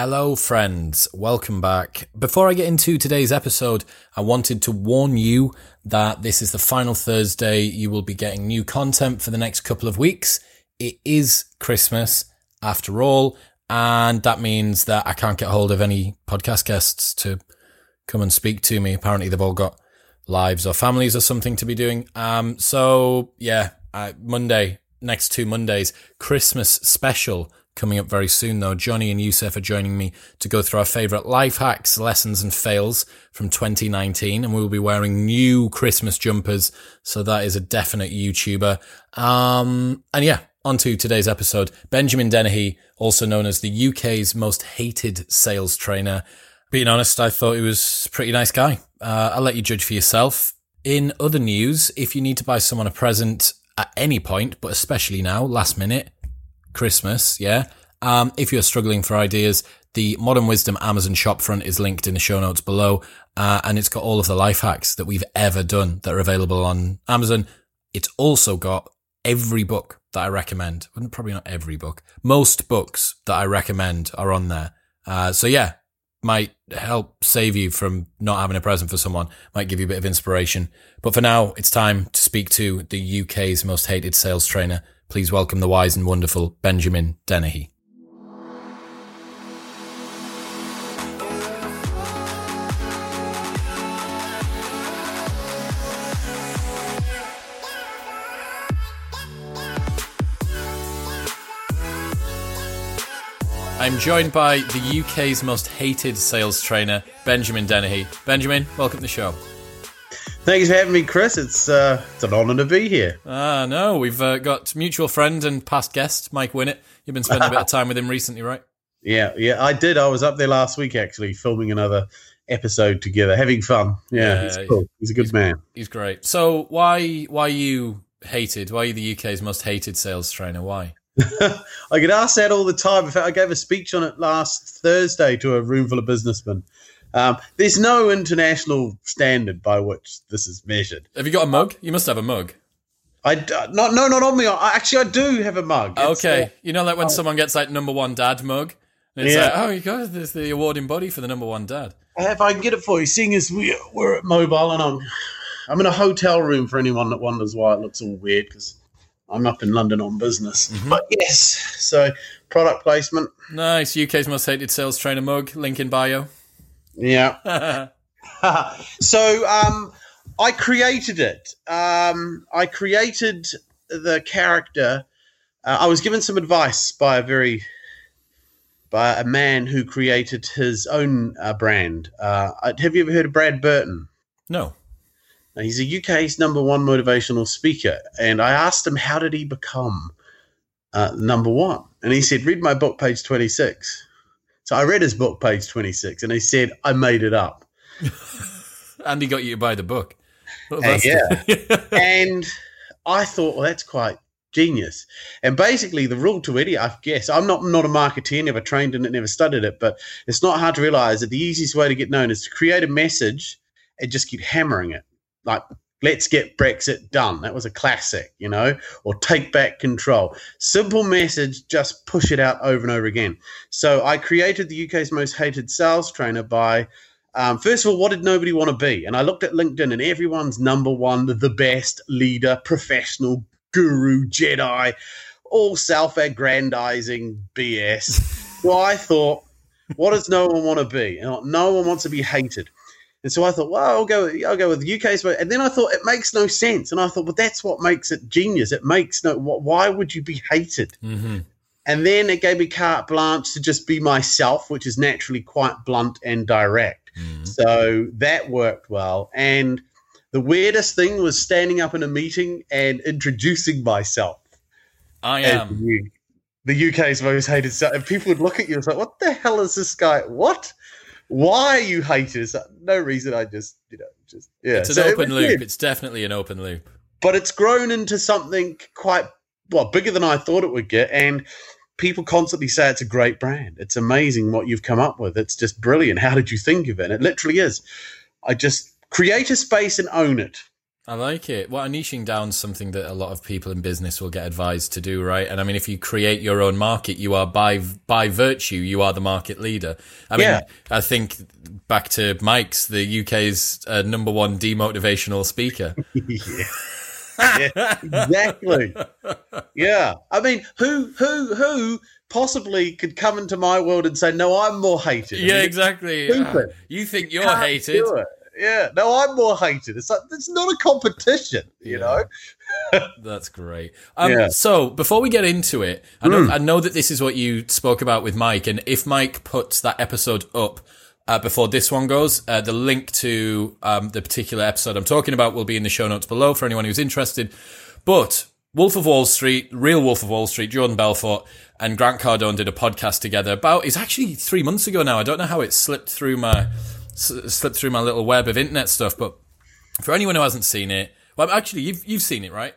Hello, friends. Welcome back. Before I get into today's episode, I wanted to warn you that this is the final Thursday. You will be getting new content for the next couple of weeks. It is Christmas after all, and that means that I can't get hold of any podcast guests to come and speak to me. Apparently, they've all got lives or families or something to be doing. Um, so yeah, uh, Monday, next two Mondays, Christmas special coming up very soon though. Johnny and Yusuf are joining me to go through our favorite life hacks, lessons and fails from 2019. And we will be wearing new Christmas jumpers. So that is a definite YouTuber. Um, and yeah, on to today's episode. Benjamin Dennehy, also known as the UK's most hated sales trainer. Being honest, I thought he was a pretty nice guy. Uh, I'll let you judge for yourself. In other news, if you need to buy someone a present at any point, but especially now, last minute, Christmas, yeah. Um, if you're struggling for ideas, the Modern Wisdom Amazon shopfront is linked in the show notes below, uh, and it's got all of the life hacks that we've ever done that are available on Amazon. It's also got every book that I recommend. Well, probably not every book. Most books that I recommend are on there. Uh, so yeah, might help save you from not having a present for someone, might give you a bit of inspiration. But for now, it's time to speak to the UK's most hated sales trainer. Please welcome the wise and wonderful Benjamin Dennehy. I'm joined by the UK's most hated sales trainer, Benjamin Dennehy. Benjamin, welcome to the show. Thanks for having me, Chris. It's uh, it's an honour to be here. Ah, no, we've uh, got mutual friend and past guest Mike Winnett. You've been spending a bit of time with him recently, right? Yeah, yeah, I did. I was up there last week actually, filming another episode together, having fun. Yeah, yeah he's cool. He's a good he's, man. He's great. So why why you hated? Why are you the UK's most hated sales trainer? Why? I get asked that all the time. In fact, I gave a speech on it last Thursday to a room full of businessmen. Um, there's no international standard by which this is measured. Have you got a mug? You must have a mug. I not no not on me. I, actually, I do have a mug. It's, okay, uh, you know, like when oh. someone gets like number one dad mug. it's yeah. like, oh, you got this the awarding body for the number one dad. If I can get it for you, seeing as we we're at mobile and I'm I'm in a hotel room for anyone that wonders why it looks all weird because I'm up in London on business. Mm-hmm. But yes, so product placement. Nice. UK's most hated sales trainer mug. Link in bio. Yeah. so um, I created it. Um, I created the character. Uh, I was given some advice by a very by a man who created his own uh, brand. Uh, have you ever heard of Brad Burton? No. Now, he's a UK's number one motivational speaker. And I asked him, how did he become uh, number one? And he said, read my book, page 26. So I read his book, page 26, and he said, I made it up. and he got you to buy the book. Uh, yeah. and I thought, well, that's quite genius. And basically, the rule to any, I guess, I'm not not a marketeer, never trained in it, never studied it, but it's not hard to realize that the easiest way to get known is to create a message and just keep hammering it like let's get Brexit done. That was a classic, you know, or take back control. Simple message, just push it out over and over again. So I created the UK's most hated sales trainer by, um, first of all, what did nobody want to be? And I looked at LinkedIn and everyone's number one, the best leader, professional, guru, Jedi, all self aggrandizing BS. well, I thought, what does no one want to be? No one wants to be hated. And so I thought, well, I'll go, I'll go with the UK's. vote, And then I thought it makes no sense. And I thought, well, that's what makes it genius. It makes no. Why would you be hated? Mm-hmm. And then it gave me carte blanche to just be myself, which is naturally quite blunt and direct. Mm-hmm. So that worked well. And the weirdest thing was standing up in a meeting and introducing myself. I am the UK's most hated. And people would look at you and say, "What the hell is this guy? What?" Why you haters. No reason. I just, you know, just yeah. It's an so open it loop. Weird. It's definitely an open loop. But it's grown into something quite well bigger than I thought it would get, and people constantly say it's a great brand. It's amazing what you've come up with. It's just brilliant. How did you think of it? And it literally is. I just create a space and own it. I like it. Well, niching down something that a lot of people in business will get advised to do, right? And I mean, if you create your own market, you are by by virtue, you are the market leader. I mean, I think back to Mike's, the UK's uh, number one demotivational speaker. yeah. yeah, exactly. Yeah, I mean, who, who, who possibly could come into my world and say, "No, I'm more hated." I yeah, mean, exactly. you think you're can't hated? Yeah, no, I'm more hated. It's like it's not a competition, you Yeah. know. That's great. Um, Yeah. So before we get into it, I know Mm. I know that this is what you spoke about with Mike, and if Mike puts that episode up uh, before this one goes, uh, the link to um, the particular episode I'm talking about will be in the show notes below for anyone who's interested. But Wolf of Wall Street, real Wolf of Wall Street, Jordan Belfort and Grant Cardone did a podcast together about. It's actually three months ago now. I don't know how it slipped through my s- slipped through my little web of internet stuff, but for anyone who hasn't seen it, well, actually, you've you've seen it, right?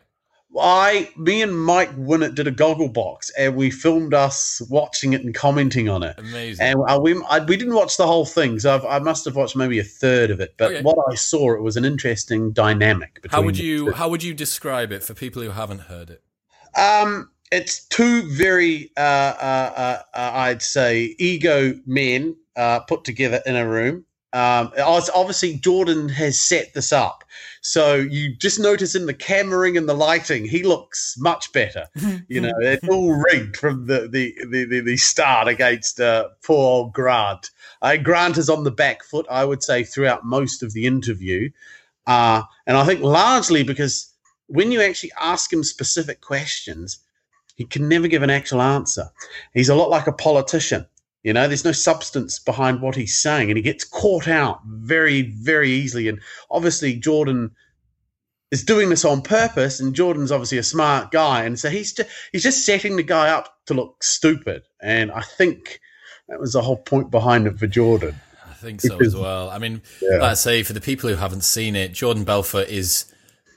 I, me and Mike Winnett did a goggle box, and we filmed us watching it and commenting on it. Amazing. And I, we, I, we didn't watch the whole thing, so I've, I must have watched maybe a third of it. But Okay. what I saw, it was an interesting dynamic. Between How would you how would you describe it for people who haven't heard it? Um, it's two very, uh, uh, uh, uh, I'd say, ego men uh, put together in a room. Um, obviously, Jordan has set this up, so you just notice in the cameraing and the lighting, he looks much better. You know, it's all rigged from the the the, the, the start against uh, poor old Grant. Uh, Grant is on the back foot, I would say, throughout most of the interview, uh, and I think largely because when you actually ask him specific questions, he can never give an actual answer. He's a lot like a politician. You know, there's no substance behind what he's saying, and he gets caught out very, very easily. And obviously, Jordan is doing this on purpose, and Jordan's obviously a smart guy, and so he's just he's just setting the guy up to look stupid. And I think that was the whole point behind it for Jordan. I think so as well. I mean, Yeah. like I say, for the people who haven't seen it, Jordan Belfort is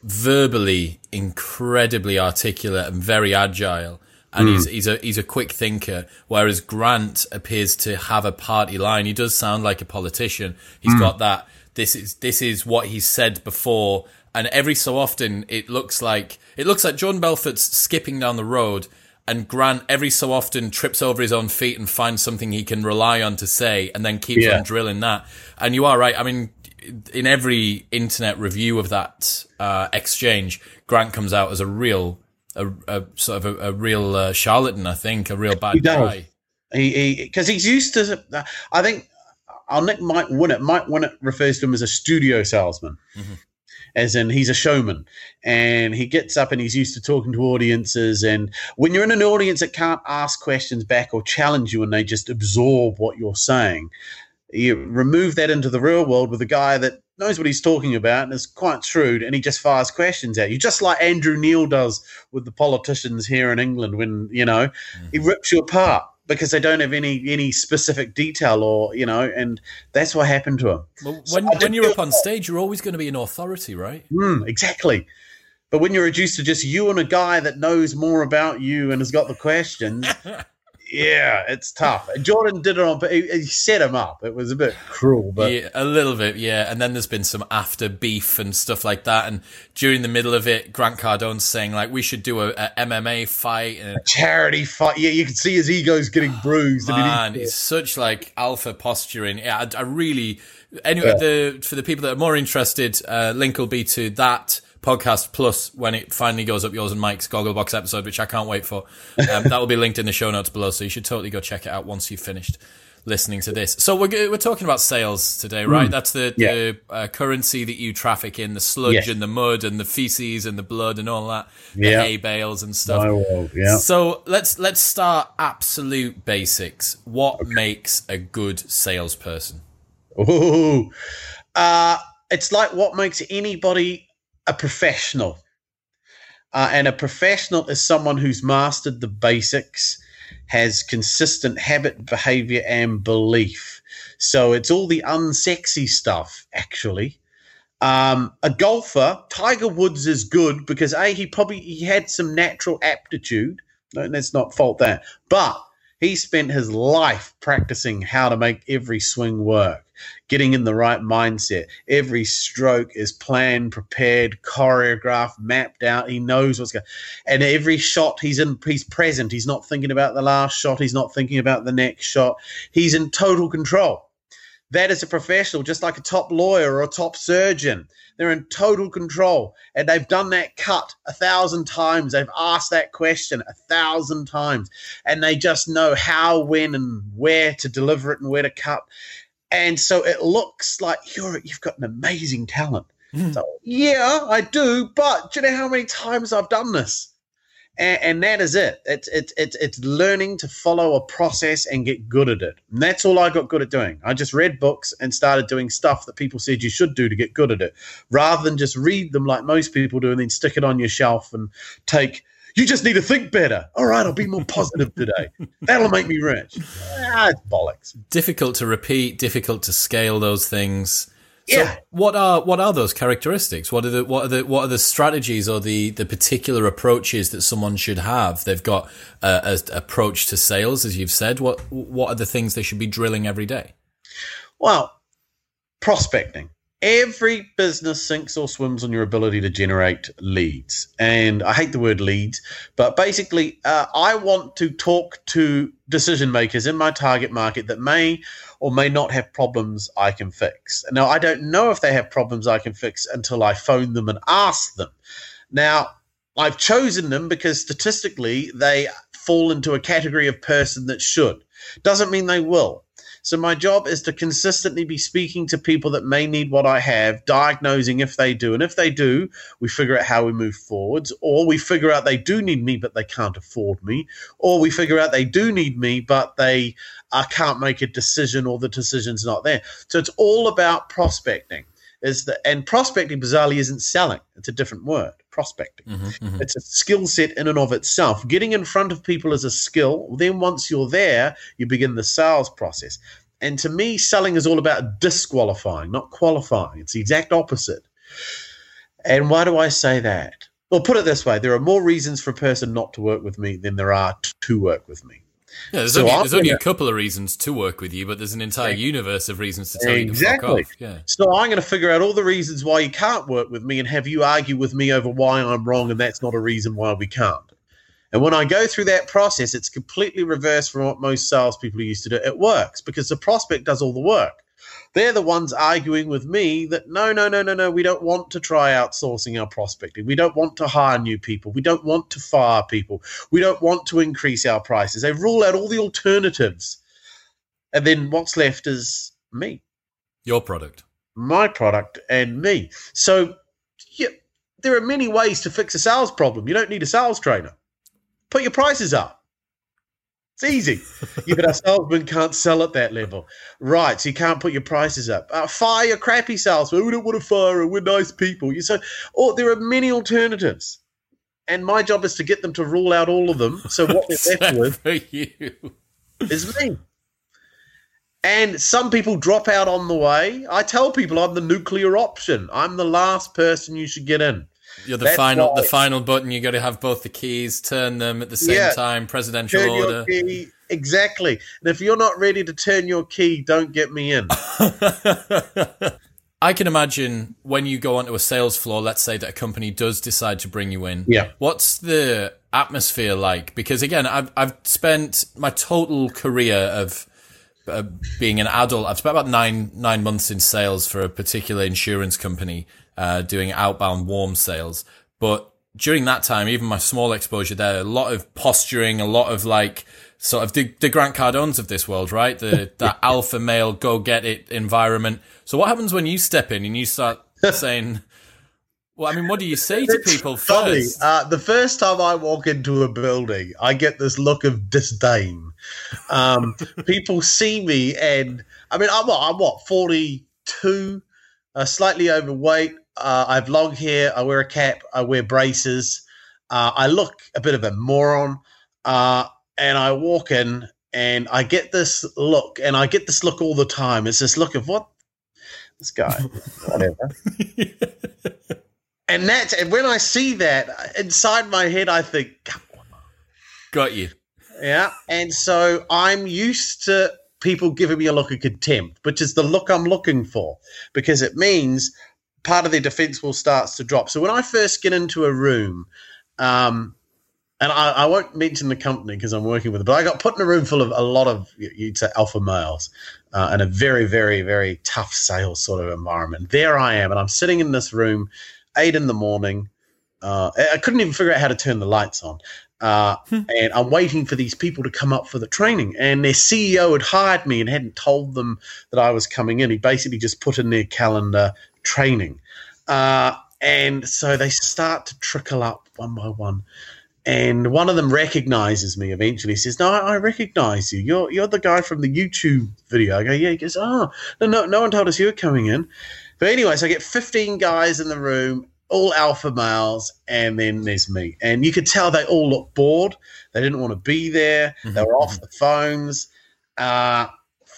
verbally incredibly articulate and very agile. And he's, he's a he's a quick thinker, whereas Grant appears to have a party line. He does sound like a politician. He's got that. This is this is what he's said before, and every so often it looks like it looks like Jordan Belfort's skipping down the road, and Grant every so often trips over his own feet and finds something he can rely on to say, and then keeps Yeah. on drilling that. And you are right. I mean, in every internet review of that uh, exchange, Grant comes out as a real, a, a sort of a, a real uh, charlatan. I think a real bad He guy. He because he's used to. I think I'll nick Mike Winnett. Mike Winnett refers to him as a studio salesman, Mhm. as in he's a showman, and he gets up and he's used to talking to audiences. And when you're in an audience that can't ask questions back or challenge you, and they just absorb what you're saying, you remove that into the real world with a guy that knows what he's talking about and is quite shrewd, and he just fires questions at you, just like Andrew Neil does with the politicians here in England. When you know he rips you apart because they don't have any any specific detail or you know, and that's what happened to him. Well, when I when you're up on stage, you're always going to be an authority, right? Mm, exactly. But when you're reduced to just you and a guy that knows more about you and has got the questions, yeah, it's tough. Jordan did it on, but he, he set him up. It was a bit cruel, but yeah, a little bit, yeah. And then there's been some after beef and stuff like that. And during the middle of it, Grant Cardone's saying like we should do a, a MMA fight. And charity fight. Yeah, you can see his ego's getting bruised. and he man, it's such like alpha posturing. Yeah, I, I really. Anyway, Yeah. the for the people that are more interested, uh, link will be to that podcast plus when it finally goes up yours and Mike's Gogglebox episode, which I can't wait for. Um, that will be linked in the show notes below, so you should totally go check it out once you've finished listening to this. So we're we're talking about sales today, right? That's the, Mm. Yeah. the uh, currency that you traffic in, the sludge Yes. and the mud and the feces and the blood and all that, the Yeah. hay bales and stuff. Yeah. So let's let's start absolute basics. What makes a good salesperson? Ooh. Uh, it's like what makes anybody a professional. Uh, and a professional is someone who's mastered the basics, has consistent habit, behavior, and belief. So it's all the unsexy stuff, actually. Um, a golfer, Tiger Woods is good because a he probably he had some natural aptitude. No, let's not fault that, but He spent his life practicing how to make every swing work, getting in the right mindset. Every stroke is planned, prepared, choreographed, mapped out. He knows what's going. And every shot, he's in. He's present. He's not thinking about the last shot. He's not thinking about the next shot. He's in total control. That is a professional, just like a top lawyer or a top surgeon. They're in total control. And they've done that cut a thousand times. They've asked that question a thousand times. And they just know how, when, and where to deliver it and where to cut. And so it looks like you're you've got an amazing talent. Mm. So, yeah, I do, but do you know how many times I've done this? And, and, that is it. It's, it's it's it's learning to follow a process and get good at it. And that's all I got good at doing. I just read books and started doing stuff that people said you should do to get good at it, rather than just read them like most people do and then stick it on your shelf and take. You just need to think better. All right, I'll be more positive today. That'll make me rich. Ah, bollocks. Difficult to repeat. Difficult to scale those things. Yeah. So what are what are those characteristics? What are the what are the what are the strategies or the the particular approaches that someone should have? They've got a, a approach to sales, as you've said. What what are the things they should be drilling every day? Well, prospecting. Every business sinks or swims on your ability to generate leads. And I hate the word leads, but basically, uh, I want to talk to decision makers in my target market that may or may not have problems I can fix. Now, I don't know if they have problems I can fix until I phone them and ask them. Now, I've chosen them because statistically they fall into a category of person that should. Doesn't mean they will. So my job is to consistently be speaking to people that may need what I have, diagnosing if they do. And if they do, we figure out how we move forwards, or we figure out they do need me, but they can't afford me, or we figure out they do need me, but they I can't make a decision or the decision's not there. So it's all about prospecting. Is that and prospecting bizarrely isn't selling. It's a different word. Prospecting. Mm-hmm, mm-hmm. It's a skill set in and of itself. Getting in front of people is a skill. Then once you're there, you begin the sales process. And to me, selling is all about disqualifying, not qualifying. It's the exact opposite. And why do I say that? Well, put it this way: there are more reasons for a person not to work with me than there are to work with me. Yeah, there's, so only, there's only, a couple of reasons to work with you, but there's an entire universe of reasons to tell exactly. you to fuck off. Yeah. So I'm going to figure out all the reasons why you can't work with me and have you argue with me over why I'm wrong and that's not a reason why we can't. And when I go through that process, it's completely reversed from what most salespeople used to do. It works because the prospect does all the work. They're the ones arguing with me that no, no, no, no, no, we don't want to try outsourcing our prospecting. We don't want to hire new people. We don't want to fire people. We don't want to increase our prices. They rule out all the alternatives. And then what's left is me. Your product. My product and me. So yeah, there are many ways to fix a sales problem. You don't need a sales trainer. Put your prices up. It's easy. yeah, but our salesman can't sell at that level. Right, so you can't put your prices up. Uh, fire your crappy salesman. We don't want to fire her. We're nice people. You say, or there are many alternatives. And my job is to get them to rule out all of them. So what we're left with you. is me. And some people drop out on the way. I tell people I'm the nuclear option. I'm the last person you should get in. You're the That's final, why. the final button. You got to have both the keys, turn them at the same yeah. time. Presidential turn order. Key, exactly. And if you're not ready to turn your key, don't get me in. I can imagine when you go onto a sales floor. Let's say that a company does decide to bring you in. Yeah. What's the atmosphere like? Because again, I've I've spent my total career of uh, being an adult. I've spent about nine nine months in sales for a particular insurance company uh, doing outbound warm sales. But during that time, even my small exposure there, a lot of posturing, a lot of like sort of the, the Grant Cardones of this world, right? The that alpha male go get it environment. So what happens when you step in and you start saying? Well, I mean, what do you say to people funny. first? Uh, the first time I walk into a building, I get this look of disdain. Um, people see me, and I mean, I'm what, I'm what 42, uh, slightly overweight. Uh, I have long hair. I wear a cap. I wear braces. Uh, I look a bit of a moron. Uh, and I walk in and I get this look, and I get this look all the time. It's this look of what this guy, whatever. and that's and when I see that inside my head, I think, got you. Yeah. And so I'm used to people giving me a look of contempt, which is the look I'm looking for, because it means part of their defense will starts to drop. So when I first get into a room, um, and I, I, won't mention the company because I'm working with it, but I got put in a room full of a lot of you'd say alpha males uh, in a very, very, very tough sales sort of environment. There I am, and I'm sitting in this room, eight in the morning. Uh, I couldn't even figure out how to turn the lights on. Uh, hmm. and I'm waiting for these people to come up for the training. And their CEO had hired me and hadn't told them that I was coming in. He basically just put in their calendar training. Uh, and so they start to trickle up one by one. And one of them recognizes me eventually. He says, No, I recognize you. You're you're the guy from the YouTube video. I go, Yeah. He goes, Oh, no, no, no one told us you were coming in. But anyways, I get 15 guys in the room, all alpha males, and then there's me. And you could tell they all look bored. They didn't want to be there. Mm-hmm. They were off the phones. Uh,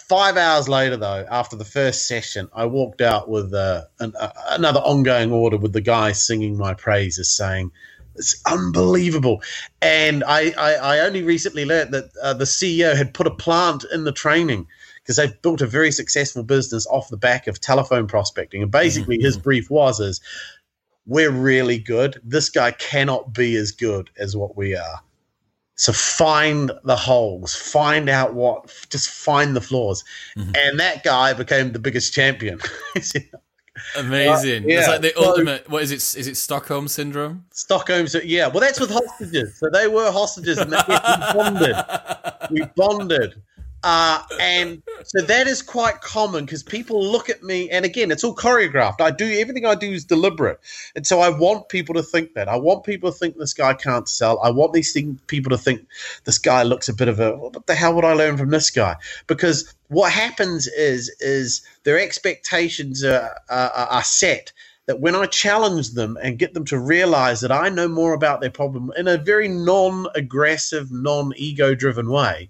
Five hours later, though, after the first session, I walked out with uh, an, uh, another ongoing order with the guy singing my praises, saying, it's unbelievable. And I, I, I only recently learned that uh, the CEO had put a plant in the training because they've built a very successful business off the back of telephone prospecting. And basically, mm-hmm. his brief was is, we're really good. This guy cannot be as good as what we are. So find the holes, find out what, just find the flaws. Mm-hmm. And that guy became the biggest champion. Amazing. Uh, yeah. It's like the so, ultimate. What is it? Is it Stockholm syndrome? Stockholm. Yeah. Well, that's with hostages. So they were hostages, and they, we bonded. We bonded. Uh, and so that is quite common because people look at me, and again, it's all choreographed. I do everything I do is deliberate, and so I want people to think that. I want people to think this guy can't sell. I want these thing, people to think this guy looks a bit of a what the hell would I learn from this guy? Because what happens is is their expectations are, are, are set that when I challenge them and get them to realize that I know more about their problem in a very non aggressive, non ego driven way,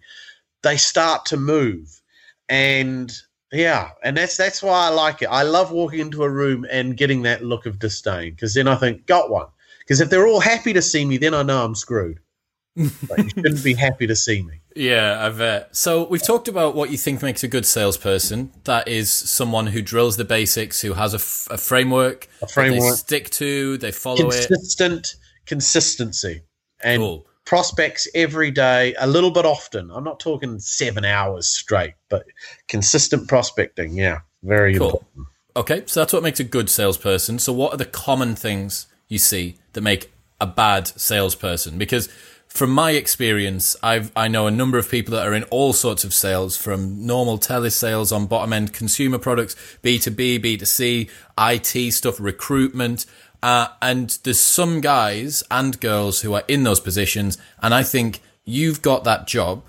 they start to move. And yeah, and that's that's why I like it. I love walking into a room and getting that look of disdain because then I think, got one. Because if they're all happy to see me, then I know I'm screwed. Like, you shouldn't be happy to see me. Yeah, I bet. So we've talked about what you think makes a good salesperson. That is someone who drills the basics, who has a, f- a framework, a framework they stick to, they follow Consistent it. Consistent consistency. And cool prospects every day, a little bit often. I'm not talking seven hours straight, but consistent prospecting. Yeah, very cool. important. Okay, so that's what makes a good salesperson. So, what are the common things you see that make a bad salesperson? Because from my experience, I've I know a number of people that are in all sorts of sales, from normal telesales on bottom end consumer products, B two B, B two C, IT stuff, recruitment. Uh, and there's some guys and girls who are in those positions. And I think you've got that job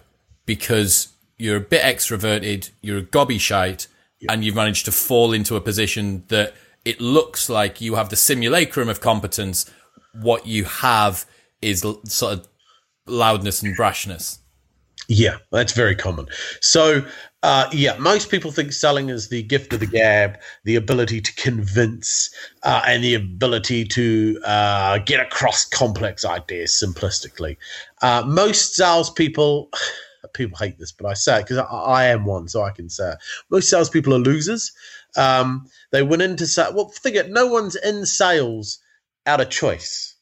because you're a bit extroverted, you're a gobby shite, yep. and you've managed to fall into a position that it looks like you have the simulacrum of competence. What you have is sort of loudness and brashness. Yeah, that's very common. So, uh, yeah, most people think selling is the gift of the gab, the ability to convince, uh, and the ability to uh, get across complex ideas simplistically. Uh, most salespeople, people hate this, but I say it because I, I, am one, so I can say it. Most salespeople are losers. Um, they went into sales. Well, think. No one's in sales out of choice.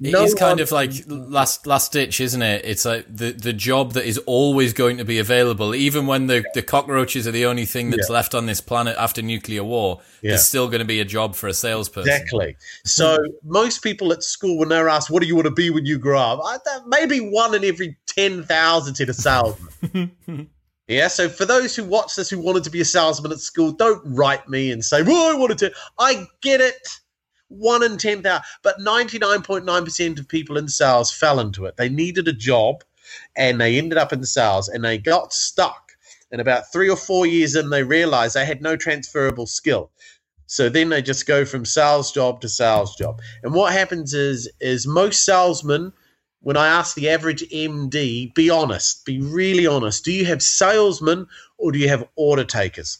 It no is kind of like mm-hmm. last last ditch, isn't it? It's like the the job that is always going to be available, even when the, the cockroaches are the only thing that's yeah. left on this planet after nuclear war. Yeah. There's still going to be a job for a salesperson. Exactly. So most people at school, when they're asked, "What do you want to be when you grow up?" I, maybe one in every ten thousand said a salesman. Yeah, so for those who watch this who wanted to be a salesman at school, don't write me and say, "Well, I wanted to." I get it one in 10,000. But 99.9% of people in sales fell into it. They needed a job and they ended up in sales and they got stuck. And about three or four years in, they realized they had no transferable skill. So then they just go from sales job to sales job. And what happens is, is most salesmen, when I ask the average MD, be honest, be really honest. Do you have salesmen or do you have order takers?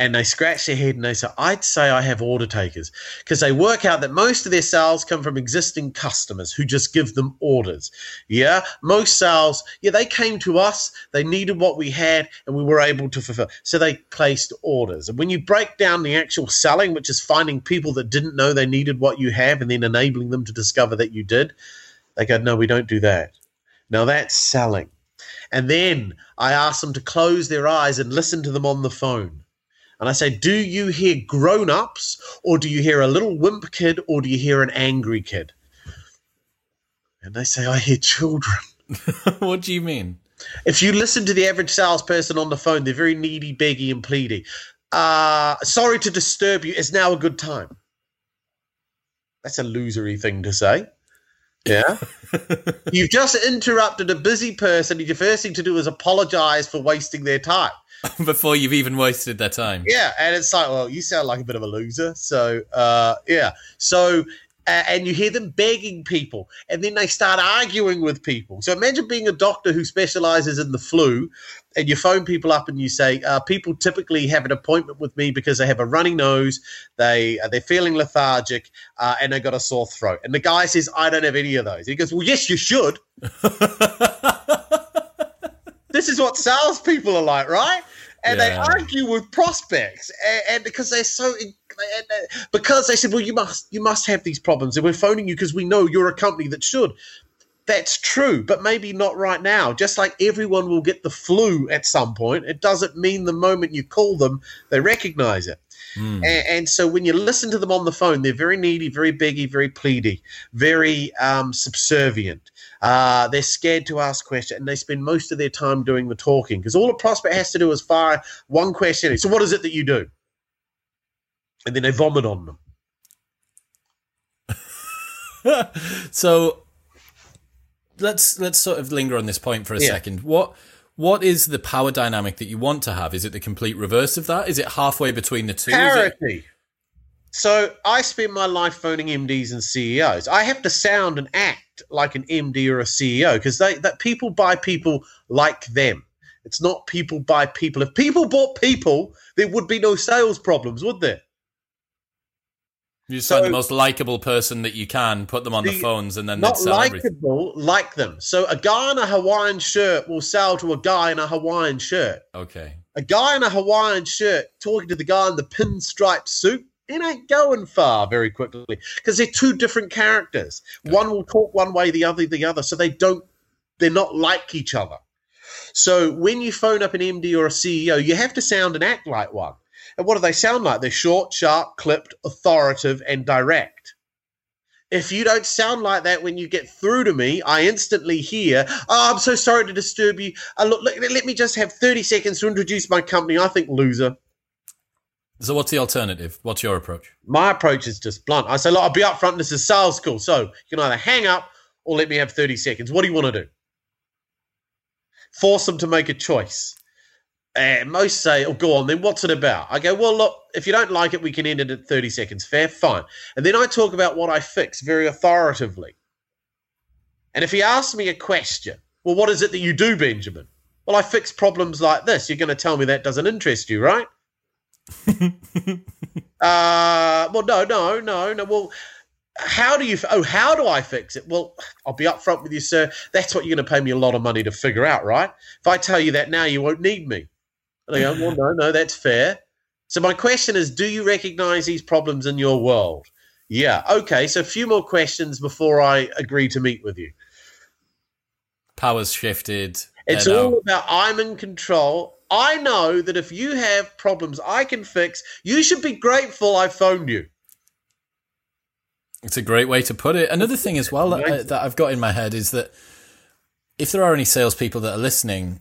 And they scratch their head and they say, I'd say I have order takers because they work out that most of their sales come from existing customers who just give them orders. Yeah. Most sales, yeah, they came to us, they needed what we had, and we were able to fulfill. So they placed orders. And when you break down the actual selling, which is finding people that didn't know they needed what you have and then enabling them to discover that you did, they go, No, we don't do that. Now that's selling. And then I ask them to close their eyes and listen to them on the phone. And I say, Do you hear grown ups, or do you hear a little wimp kid, or do you hear an angry kid? And they say, I hear children. what do you mean? If you listen to the average salesperson on the phone, they're very needy, beggy, and pleady. Uh, sorry to disturb you. It's now a good time? That's a losery thing to say. Yeah. You've just interrupted a busy person. Your first thing to do is apologize for wasting their time. before you've even wasted their time. Yeah, and it's like, well, you sound like a bit of a loser. So, uh, yeah. So, uh, and you hear them begging people, and then they start arguing with people. So imagine being a doctor who specializes in the flu, and you phone people up and you say, uh, people typically have an appointment with me because they have a runny nose, they uh, they're feeling lethargic, uh, and they got a sore throat. And the guy says, I don't have any of those. He goes, well, yes, you should. this is what salespeople are like, right? And yeah. they argue with prospects, and, and because they're so, and, because they said, well, you must, you must have these problems, and we're phoning you because we know you're a company that should. That's true, but maybe not right now. Just like everyone will get the flu at some point, it doesn't mean the moment you call them, they recognize it. Mm. And, and, so when you listen to them on the phone, they're very needy, very beggy, very pleady, very um, subservient. Uh, they're scared to ask questions, and they spend most of their time doing the talking because all a prospect has to do is fire one question. So, what is it that you do? And then they vomit on them. so let's let's sort of linger on this point for a yeah. second. What what is the power dynamic that you want to have? Is it the complete reverse of that? Is it halfway between the two? Parity. So I spend my life phoning MDs and CEOs. I have to sound and act like an MD or a CEO because they that people buy people like them. It's not people buy people. If people bought people, there would be no sales problems, would there? You just so, find the most likable person that you can, put them on the, the phones, and then not likable, like them. So a guy in a Hawaiian shirt will sell to a guy in a Hawaiian shirt. Okay. A guy in a Hawaiian shirt talking to the guy in the pinstripe suit, it ain't going far very quickly because they're two different characters. Okay. One will talk one way, the other the other, so they don't. They're not like each other. So when you phone up an MD or a CEO, you have to sound and act like one. And what do they sound like? They're short, sharp, clipped, authoritative, and direct. If you don't sound like that when you get through to me, I instantly hear, Oh, I'm so sorry to disturb you. Uh, look, look, let me just have 30 seconds to introduce my company. I think loser. So, what's the alternative? What's your approach? My approach is just blunt. I say, Look, I'll be upfront. This is sales call. So, you can either hang up or let me have 30 seconds. What do you want to do? Force them to make a choice. And most say, oh, go on, then what's it about? I go, well, look, if you don't like it, we can end it at 30 seconds. Fair, fine. And then I talk about what I fix very authoritatively. And if he asks me a question, well, what is it that you do, Benjamin? Well, I fix problems like this. You're going to tell me that doesn't interest you, right? uh, well, no, no, no, no. Well, how do you? Oh, how do I fix it? Well, I'll be upfront with you, sir. That's what you're going to pay me a lot of money to figure out, right? If I tell you that now, you won't need me. And I go, well, no, no, that's fair. So my question is, do you recognize these problems in your world? Yeah. Okay. So a few more questions before I agree to meet with you. Power's shifted. It's all about I'm in control. I know that if you have problems I can fix, you should be grateful I phoned you. It's a great way to put it. Another thing as well that, I, uh, that I've got in my head is that if there are any salespeople that are listening,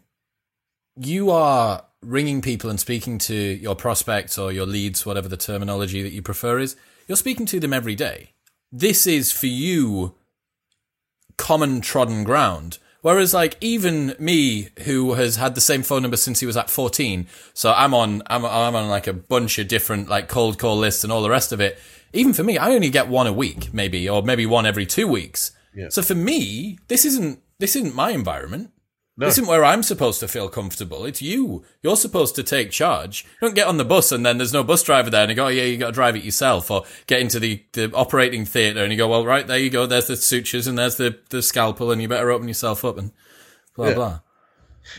you are ringing people and speaking to your prospects or your leads, whatever the terminology that you prefer is, you're speaking to them every day. This is for you common trodden ground. Whereas, like, even me, who has had the same phone number since he was at 14, so I'm on, I'm, I'm on like a bunch of different, like, cold call lists and all the rest of it. Even for me, I only get one a week, maybe, or maybe one every two weeks. Yeah. So for me, this isn't, this isn't my environment. No. This isn't where I'm supposed to feel comfortable. It's you. You're supposed to take charge. You don't get on the bus and then there's no bus driver there and you go, oh, yeah, you got to drive it yourself or get into the, the operating theatre and you go, well, right, there you go. There's the sutures and there's the, the scalpel and you better open yourself up and blah, Yeah. blah.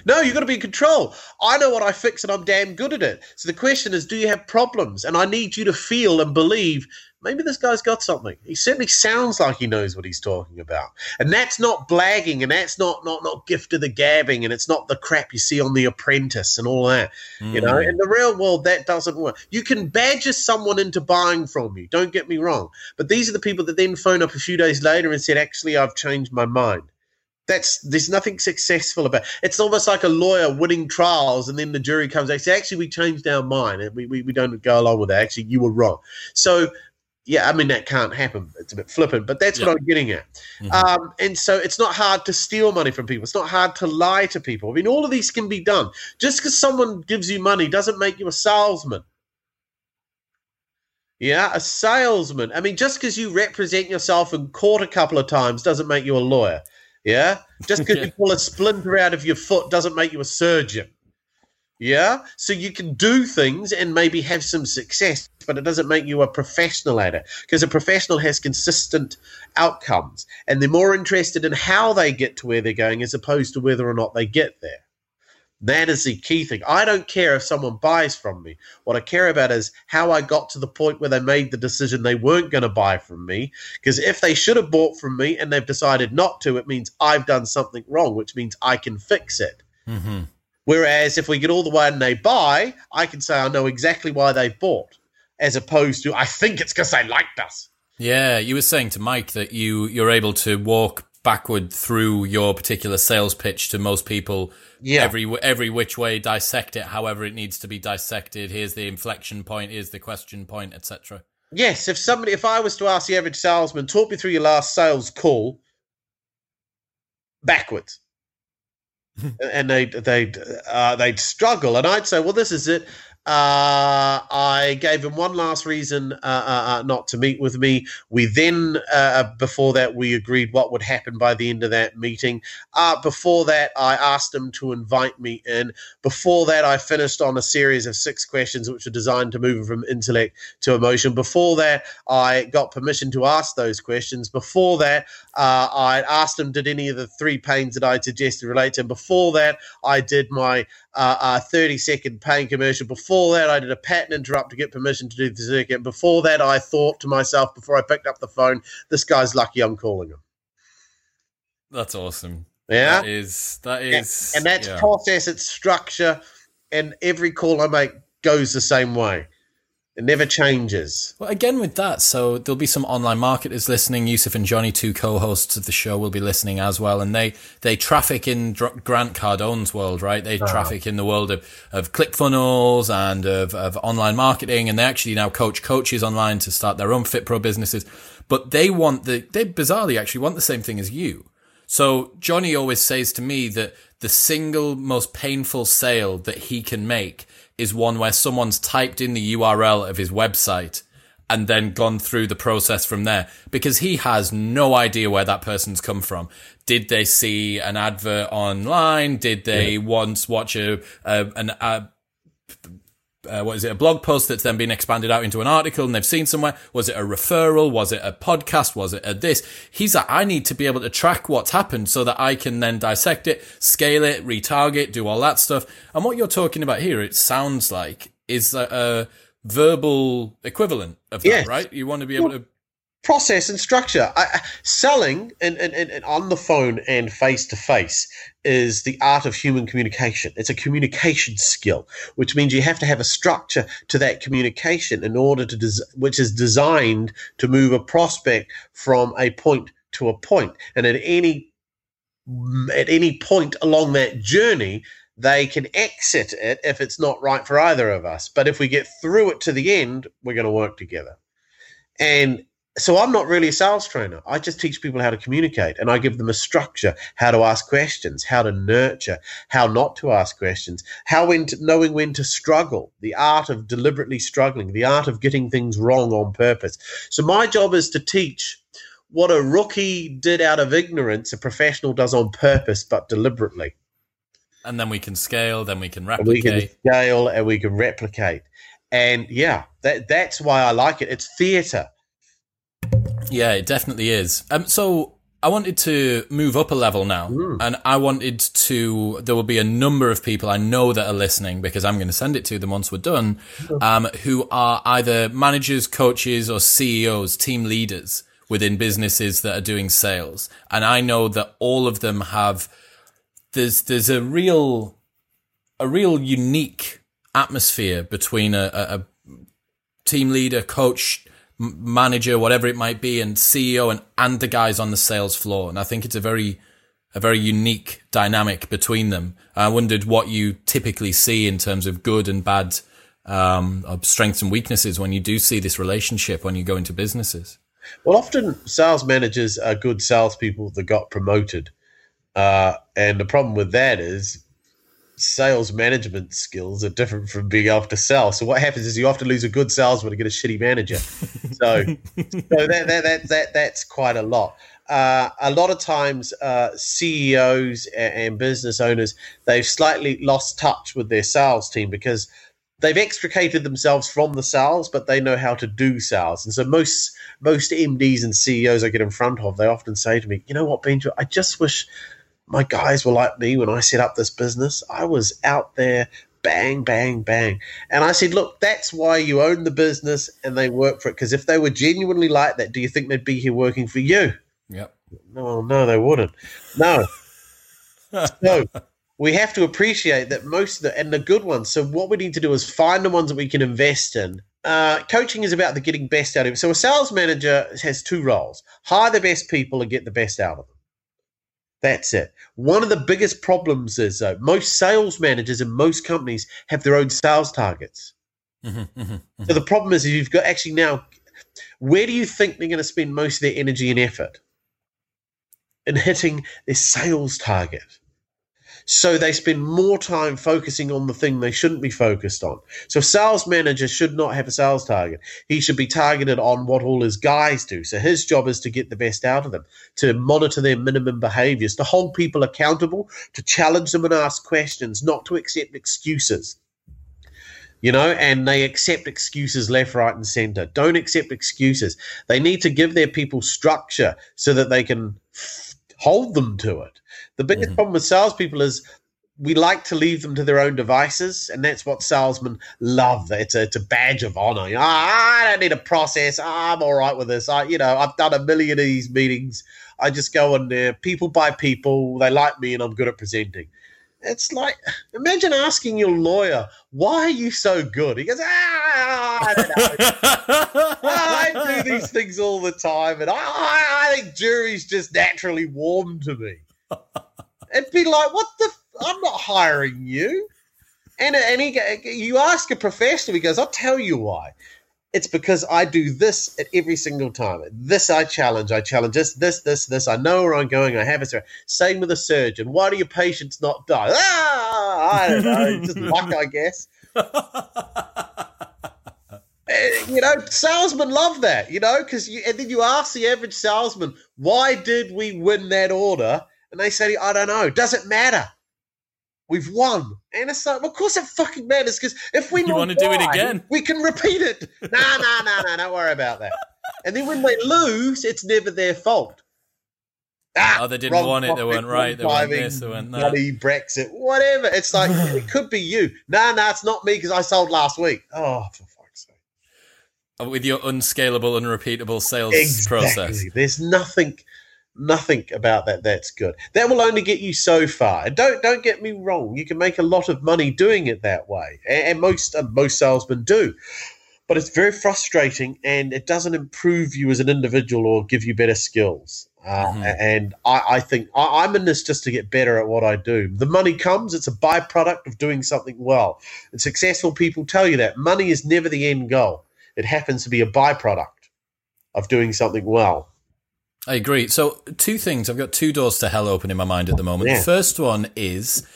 No, you've got to be in control. I know what I fix and I'm damn good at it. So the question is, do you have problems? And I need you to feel and believe maybe this guy's got something. He certainly sounds like he knows what he's talking about. And that's not blagging and that's not not not gift of the gabbing and it's not the crap you see on The Apprentice and all that. You know, mm. in the real world that doesn't work. You can badger someone into buying from you, don't get me wrong. But these are the people that then phone up a few days later and said, actually I've changed my mind. That's there's nothing successful about. It's almost like a lawyer winning trials, and then the jury comes. They say, "Actually, we changed our mind, and we, we, we don't go along with that. Actually, you were wrong." So, yeah, I mean that can't happen. It's a bit flippant, but that's Yeah. what I'm getting at. Um, and so, it's not hard to steal money from people. It's not hard to lie to people. I mean, all of these can be done. Just because someone gives you money doesn't make you a salesman. Yeah, a salesman. I mean, just because you represent yourself in court a couple of times doesn't make you a lawyer. Yeah, just because you pull a splinter out of your foot doesn't make you a surgeon. Yeah, so you can do things and maybe have some success, but it doesn't make you a professional at it because a professional has consistent outcomes and they're more interested in how they get to where they're going as opposed to whether or not they get there. That is the key thing. I don't care if someone buys from me. What I care about is how I got to the point where they made the decision they weren't going to buy from me. Because if they should have bought from me and they've decided not to, it means I've done something wrong, which means I can fix it. Mm-hmm. Whereas if we get all the way and they buy, I can say I know exactly why they bought, as opposed to I think it's because they liked us. Yeah, you were saying to Mike that you you're able to walk backward through your particular sales pitch to most people. Yeah. Every every which way, dissect it however it needs to be dissected. Here's the inflection point. Here's the question point, etc. Yes, if somebody, if I was to ask the average salesman, talk me through your last sales call, backwards, and they'd they'd uh, they'd struggle, and I'd say, well, this is it. Uh, I gave him one last reason uh, uh, uh, not to meet with me. We then, uh, before that, we agreed what would happen by the end of that meeting. Before that, I asked him to invite me in. Before that, I finished on a series of six questions which were designed to move him from intellect to emotion. Before that, I got permission to ask those questions. Before that, uh, I asked him, did any of the three pains that I suggested relate to him? Before that, I did my uh, uh, 30 second pain commercial. Before that, I did a pattern interrupt to get permission to do the circuit. Before that, I thought to myself, before I picked up the phone, this guy's lucky I'm calling him. That's awesome. Yeah. That is that is and that's yeah. process, it's structure, and every call I make goes the same way. It never changes. Well, again with that, so there'll be some online marketers listening. Yusuf and Johnny, two co-hosts of the show, will be listening as well, and they they traffic in Dr- Grant Cardone's world, right? They uh-huh. traffic in the world of of ClickFunnels and of of online marketing, and they actually now coach coaches online to start their own FitPro businesses. But they want the they bizarrely actually want the same thing as you. So Johnny always says to me that the single most painful sale that he can make is one where someone's typed in the URL of his website and then gone through the process from there because he has no idea where that person's come from. Did they see an advert online? Did they once watch a, a an a, uh, what is it? A blog post that's then been expanded out into an article and they've seen somewhere. Was it a referral? Was it a podcast? Was it a this? He's like, I need to be able to track what's happened so that I can then dissect it, scale it, retarget, do all that stuff. And what you're talking about here, it sounds like is a, a verbal equivalent of that, Yes. right? You want to be able to, Process and structure. I, selling and, and, and on the phone and face to face is the art of human communication. It's a communication skill, which means you have to have a structure to that communication in order to, des- which is designed to move a prospect from a point to a point. And at any at any point along that journey, they can exit it if it's not right for either of us. But if we get through it to the end, we're going to work together. And so I'm not really a sales trainer. I just teach people how to communicate and I give them a structure, how to ask questions, how to nurture, how not to ask questions, how when to, knowing when to struggle, the art of deliberately struggling, the art of getting things wrong on purpose. So my job is to teach what a rookie did out of ignorance, a professional does on purpose but deliberately. And then we can scale, then we can And we replicate. can scale and we can replicate. And yeah, that that's why I like it. It's theatre. Yeah, it definitely is. Um, so I wanted to move up a level now, Mm. and I wanted to. There will be a number of people I know that are listening because I'm going to send it to them once we're done, um, who are either managers, coaches, or CEOs, team leaders within businesses that are doing sales, and I know that all of them have. There's there's a real a real unique atmosphere between a, a, a team leader, coach, manager, whatever it might be, and CEO, and and the guys on the sales floor. And I think it's a very a very unique dynamic between them. I wondered what you typically see in terms of good and bad, um, strengths and weaknesses when you do see this relationship when you go into businesses. Well, often sales managers are good salespeople that got promoted. Uh, and the problem with that is sales management skills are different from being able to sell. So what happens is you often lose a good salesman to get a shitty manager. So, so that, that, that, that, that's quite a lot. Uh, a lot of times, uh, CEOs and, and business owners they've slightly lost touch with their sales team because they've extricated themselves from the sales, but they know how to do sales. And so most most MDs and CEOs I get in front of, they often say to me, "You know what, Benjo? I just wish my guys were like me when I set up this business. I was out there." Bang, bang, bang. And I said, Look, that's why you own the business and they work for it. Because if they were genuinely like that, do you think they'd be here working for you? Yep. No, no, they wouldn't. No. so we have to appreciate that most of the and the good ones. So what we need to do is find the ones that we can invest in. Uh, coaching is about the getting best out of it. So a sales manager has two roles: hire the best people and get the best out of them. That's it. One of the biggest problems is though most sales managers in most companies have their own sales targets. Mhm, mhm, mhm. So the problem is if you've got actually now, where do you think they're going to spend most of their energy and effort? In hitting their sales target. So they spend more time focusing on the thing they shouldn't be focused on. So sales manager should not have a sales target. He should be targeted on what all his guys do. So his job is to get the best out of them, to monitor their minimum behaviors, to hold people accountable, to challenge them and ask questions, not to accept excuses you know, and they accept excuses left, right, and center. Don't accept excuses. They need to give their people structure so that they can f- hold them to it. The biggest Mhm. problem with salespeople is we like to leave them to their own devices, and that's what salesmen love. It's a, it's a badge of honor. You know, "Ah, I don't need a process. Ah, I'm all right with this. I, you know, I've done a million of these meetings. I just go in there, people by people. They like me, and I'm good at presenting. It's like imagine asking your lawyer, "Why are you so good?" He goes, "Ah, I don't know. I do these things all the time, and I, I think juries just naturally warm to me." It'd be like, "What the? F- I'm not hiring you." And and he, you ask a professional, he goes, "I'll tell you why." It's because I do this at every single time. This I challenge. I challenge this, this, this, this. I know where I'm going. I have it. Same with a surgeon. Why do your patients not die? Ah, I don't know. Just luck, I guess. Eh, you know, salesmen love that, you know, because you, and then you ask the average salesman, why did we win that order? And they say, I don't know. Does it matter? We've won. And it's like, well, of course it fucking matters because if we You wanna do it again? we can repeat it. No, no, no, no, don't worry about that. And then when they lose, it's never their fault. Ah, Oh, they didn't wrong want it, they weren't right, they weren't this, they weren't that. bloody Brexit, whatever. It's like, it could be you. No, no, it's not me because I sold last week. Oh, for fuck's sake. With your unscalable, unrepeatable sales Exactly. process. There's nothing, nothing about that that's good. That will only get you so far. And don't don't get me wrong. You can make a lot of money doing it that way, and, and most uh, most salesmen do. But it's very frustrating, and it doesn't improve you as an individual or give you better skills. Uh, Mhm. And I, I think I, I'm in this just to get better at what I do. The money comes; it's a byproduct of doing something well. And successful people tell you that money is never the end goal. It happens to be a byproduct of doing something well. I agree. So, two things. I've got two doors to hell open in my mind at the moment. Yeah. The first one is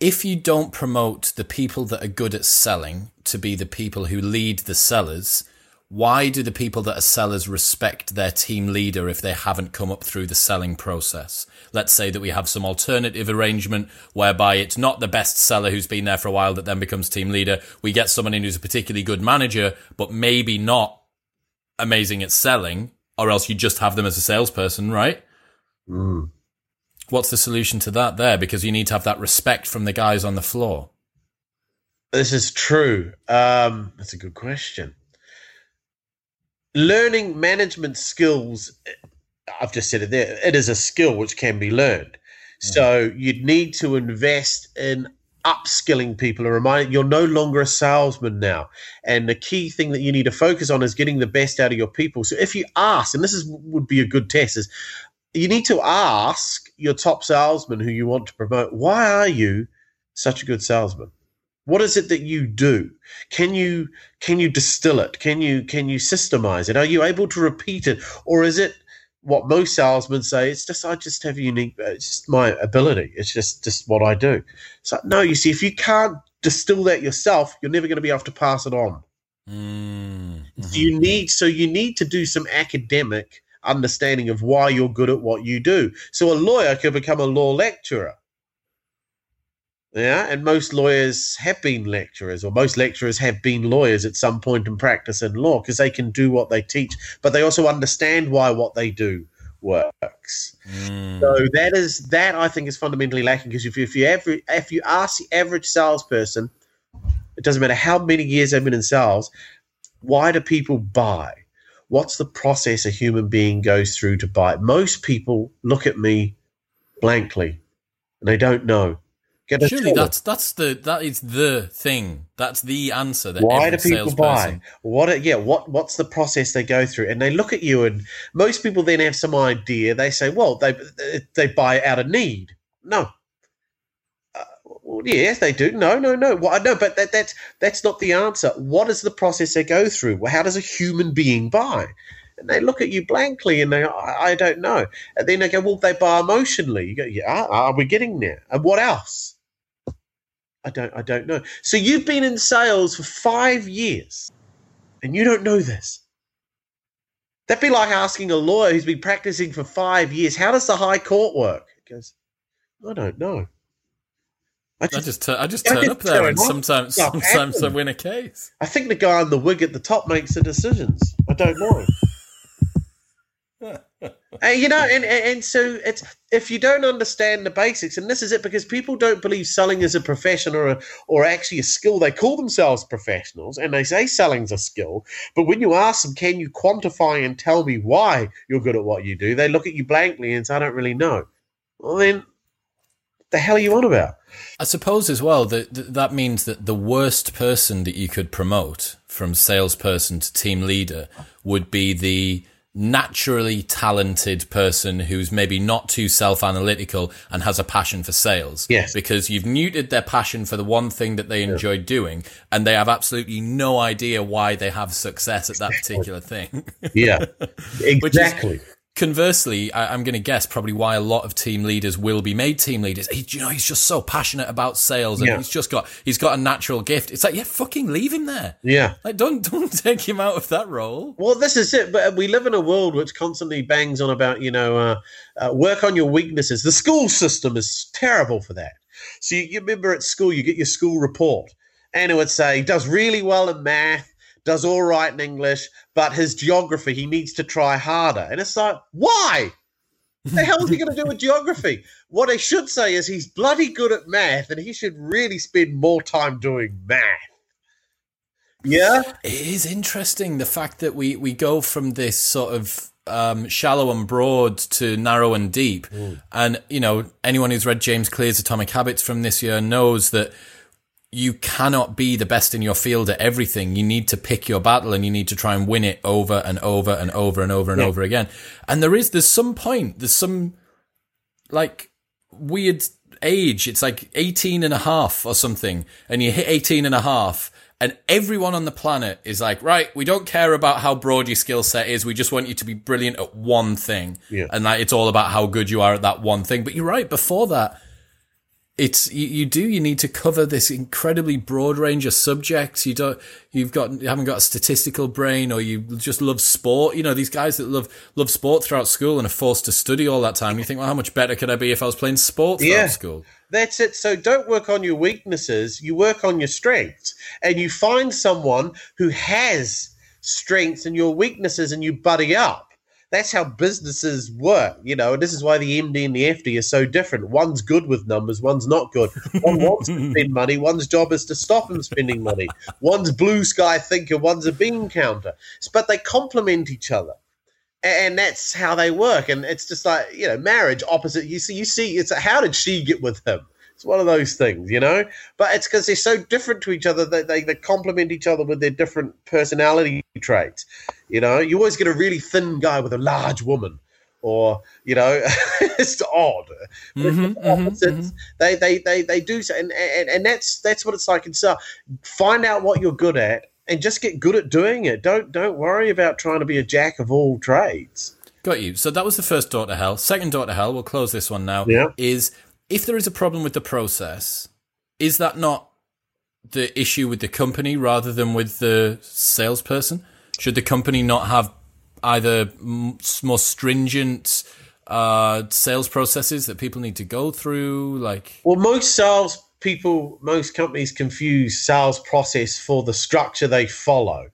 if you don't promote the people that are good at selling to be the people who lead the sellers, why do the people that are sellers respect their team leader if they haven't come up through the selling process? Let's say that we have some alternative arrangement whereby it's not the best seller who's been there for a while that then becomes team leader. We get someone in who's a particularly good manager, but maybe not amazing at selling, or else you just have them as a salesperson, right? Mm. What's the solution to that there? Because you need to have that respect from the guys on the floor. This is true. Um, that's a good question. Learning management skills, I've just said it there, it is a skill which can be learned. So you'd need to invest in upskilling people and reminding you're no longer a salesman now. And the key thing that you need to focus on is getting the best out of your people. So if you ask, and this is would be a good test, is you need to ask your top salesman who you want to promote, why are you such a good salesman? What is it that you do? Can you can you distill it? Can you can you systemize it? Are you able to repeat it, or is it what most salesmen say? It's just I just have unique. It's just my ability. It's just just what I do. So no, you see, if you can't distill that yourself, you're never going to be able to pass it on. Mm-hmm. So you need so you need to do some academic understanding of why you're good at what you do. So a lawyer could become a law lecturer. Yeah, and most lawyers have been lecturers, or most lecturers have been lawyers at some point in practice in law because they can do what they teach, but they also understand why what they do works. Mm. So that is that I think is fundamentally lacking because if you, if you if you ask the average salesperson, it doesn't matter how many years they've been in sales, why do people buy? What's the process a human being goes through to buy? Most people look at me blankly and they don't know. Get a Surely tool. that's that's the that is the thing. That's the answer that why do people buy? What? are- Yeah, what? What's the process they go through? And they look at you, and most people then have some idea. They say, "Well, they they buy out of need." No. Uh, well, yes, they do. No, no, no. Well, no, but that, that's that's not the answer. What is the process they go through? Well, how does a human being buy? And they look at you blankly, and they, I, I don't know. And then they go, "Well, they buy emotionally." You go, "Yeah, are we getting there?" And what else? I don't I don't know. So you've been in sales for five years and you don't know this. That'd be like asking a lawyer who's been practicing for five years, how does the high court work? He goes, I don't know. I I just, just I just I turn just up there and sometimes sometimes I win a case. I think the guy in the wig at the top makes the decisions. I don't know. You know, and, and so it's if you don't understand the basics, and this is it because people don't believe selling is a profession or a, or actually a skill. They call themselves professionals and they say selling's a skill, but when you ask them, can you quantify and tell me why you're good at what you do? They look at you blankly and say, I don't really know. Well, then, the hell are you on about? I suppose as well that that means that the worst person that you could promote from salesperson to team leader would be the naturally talented person who's maybe not too self-analytical and has a passion for sales. Yes. Because you've muted their passion for the one thing that they enjoy doing and they have absolutely no idea why they have success at that particular thing. Yeah, is- exactly. Conversely, I, I'm going to guess probably why a lot of team leaders will be made team leaders. He, you know, he's just so passionate about sales, and Yeah. he's just got he's got a natural gift. It's like, yeah, fucking leave him there. yeah. Like, don't don't take him out of that role. Well, this is it. But we live in a world which constantly bangs on about, you know, uh, uh, work on your weaknesses. The school system is terrible for that. So you, you remember at school, you get your school report, and it would say does really well in math, does all right in English, but his geography he needs to try harder. And it's like, why? The hell is he going to do with geography? What they should say is he's bloody good at math, and he should really spend more time doing math. Yeah. It is interesting the fact that we we go from this sort of um, shallow and broad to narrow and deep, and you know anyone who's read James Clear's Atomic Habits from this year knows that you cannot be the best in your field at everything. You need to pick your battle and you need to try and win it over and over and over and over and Yeah. over again. And there is, there's some point, there's some like weird age. It's like 18 and a half or something. And you hit 18 and a half and everyone on the planet is like, right, we don't care about how broad your skill set is. We just want you to be brilliant at one thing. Yeah. And that it's all about how good you are at that one thing. But you're right. Before that, it's you, you, do you need to cover this incredibly broad range of subjects. You don't you've got you haven't got a statistical brain or you just love sport. You know these guys that love love sport throughout school and are forced to study all that time you think well how much better could i be if i was playing sport throughout yeah, school? That's it. So don't work on your weaknesses. You work on your strengths. And you find someone who has strengths and your weaknesses and you buddy up that's how businesses work, you know. And this is why the MD and the FD are so different. One's good with numbers, one's not good. One wants to spend money, one's job is to stop them spending money. One's blue sky thinker, one's a bean counter. But they complement each other. And that's how they work. And it's just like, you know, marriage opposite. You see, you see, it's a, how did she get with him? It's one of those things, you know. But it's because they're so different to each other that they, they complement each other with their different personality traits. You know, you always get a really thin guy with a large woman, or you know, it's odd. Mm-hmm, mm-hmm, mm-hmm. They, they they they do so, and, and and that's that's what it's like And so, Find out what you're good at, and just get good at doing it. Don't don't worry about trying to be a jack of all trades. Got you. So that was the first door to hell. Second door to hell. We'll close this one now. Yeah. Is if there is a problem with the process, is that not the issue with the company rather than with the salesperson? Should the company not have either more stringent uh, sales processes that people need to go through? Like, well, most sales people, most companies confuse sales process for the structure they follow,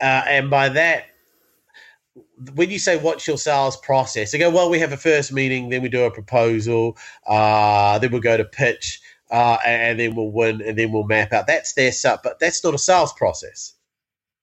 uh, and by that when you say what's your sales process, they go, well, we have a first meeting, then we do a proposal, uh, then we'll go to pitch, uh, and then we'll win, and then we'll map out. That's their stuff, but that's not a sales process.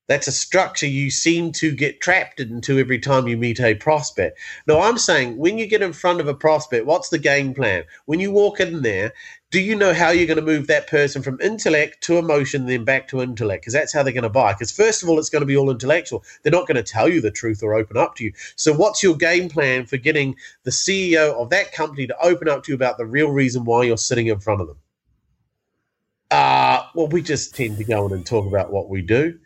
That's a structure you seem to get trapped into every time you meet a prospect. No, I'm saying when you get in front of a prospect, what's the game plan? When you walk in there, do you know how you're going to move that person from intellect to emotion, then back to intellect? Because that's how they're going to buy. Because first of all, it's going to be all intellectual. They're not going to tell you the truth or open up to you. So, what's your game plan for getting the CEO of that company to open up to you about the real reason why you're sitting in front of them? Uh, well, we just tend to go in and talk about what we do.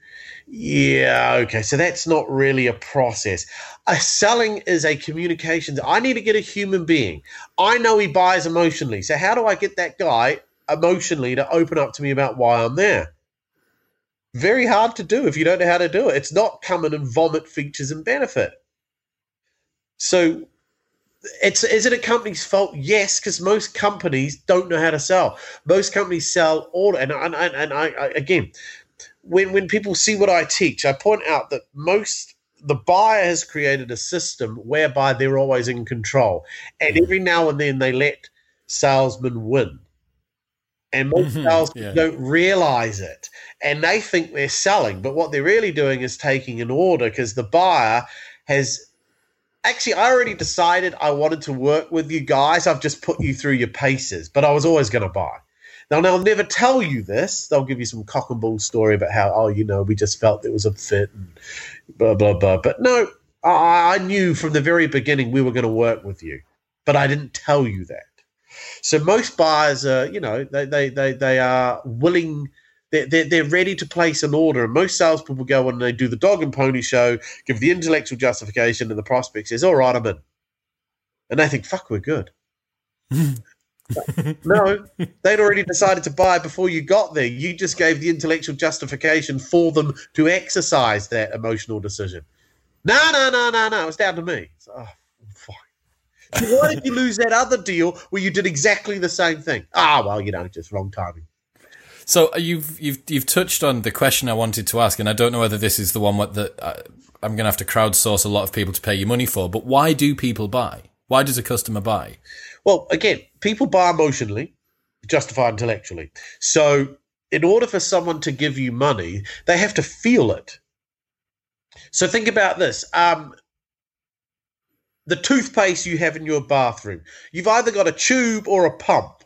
Yeah, okay. So that's not really a process. A selling is a communication. I need to get a human being. I know he buys emotionally. So how do I get that guy emotionally to open up to me about why I'm there? Very hard to do if you don't know how to do it. It's not come in and vomit features and benefit. So it's is it a company's fault? Yes, because most companies don't know how to sell. Most companies sell all, and and and, and I, I again, when when people see what I teach, I point out that most the buyer has created a system whereby they're always in control, and every now and then they let salesmen win. And most mm-hmm, salesmen yeah. don't realize it, and they think they're selling, but what they're really doing is taking an order because the buyer has actually I already decided I wanted to work with you guys. I've just put you through your paces, but I was always going to buy. Now, they'll never tell you this. They'll give you some cock and bull story about how, oh, you know, we just felt it was a fit and blah, blah, blah. But no, I, I knew from the very beginning we were going to work with you, but I didn't tell you that. So most buyers are, you know, they, they, they, they are willing they're, they're, they're, ready to place an order. And most salespeople go and they do the dog and pony show, give the intellectual justification, and the prospect says, All right, I'm in. And they think, Fuck, we're good. no, they'd already decided to buy before you got there. You just gave the intellectual justification for them to exercise that emotional decision. No, no, no, no, no. It's down to me. So, oh, fine. why did you lose that other deal where you did exactly the same thing? Ah, well, you know, just wrong timing. So uh, you've you've you've touched on the question I wanted to ask, and I don't know whether this is the one that uh, I'm going to have to crowdsource a lot of people to pay you money for. But why do people buy? Why does a customer buy? Well, again, people buy emotionally, justify intellectually. So, in order for someone to give you money, they have to feel it. So, think about this. Um, the toothpaste you have in your bathroom, you've either got a tube or a pump.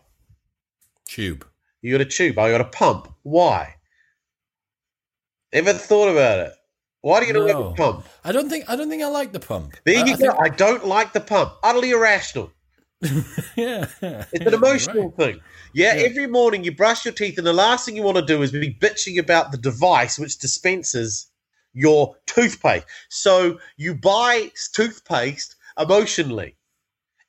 Tube. You got a tube. I got a pump. Why? Ever thought about it? Why do you no. have a pump? I don't think I don't think I like the pump. There I, you I go. Think... I don't like the pump. Utterly irrational. yeah. It's an emotional right. thing. Yeah, yeah, every morning you brush your teeth, and the last thing you want to do is be bitching about the device which dispenses your toothpaste. So you buy toothpaste emotionally.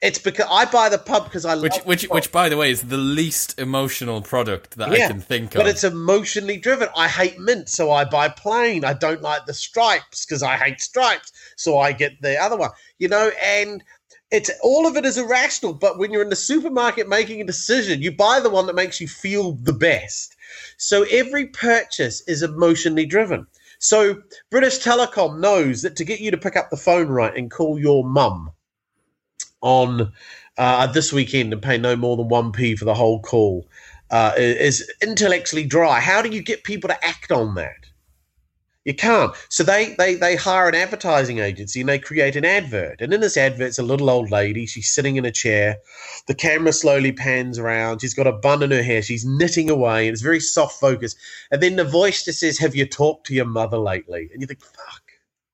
It's because I buy the pub because I which, love which, which, by the way, is the least emotional product that yeah, I can think of. But it's emotionally driven. I hate mint, so I buy plain. I don't like the stripes because I hate stripes, so I get the other one. You know, and it's all of it is irrational. But when you're in the supermarket making a decision, you buy the one that makes you feel the best. So every purchase is emotionally driven. So British Telecom knows that to get you to pick up the phone right and call your mum on uh, this weekend and pay no more than 1p for the whole call uh, is intellectually dry. How do you get people to act on that? You can't. So they, they they hire an advertising agency and they create an advert. And in this advert, it's a little old lady. She's sitting in a chair. The camera slowly pans around. She's got a bun in her hair. She's knitting away. And it's very soft focus. And then the voice just says, "Have you talked to your mother lately?" And you think, "Fuck."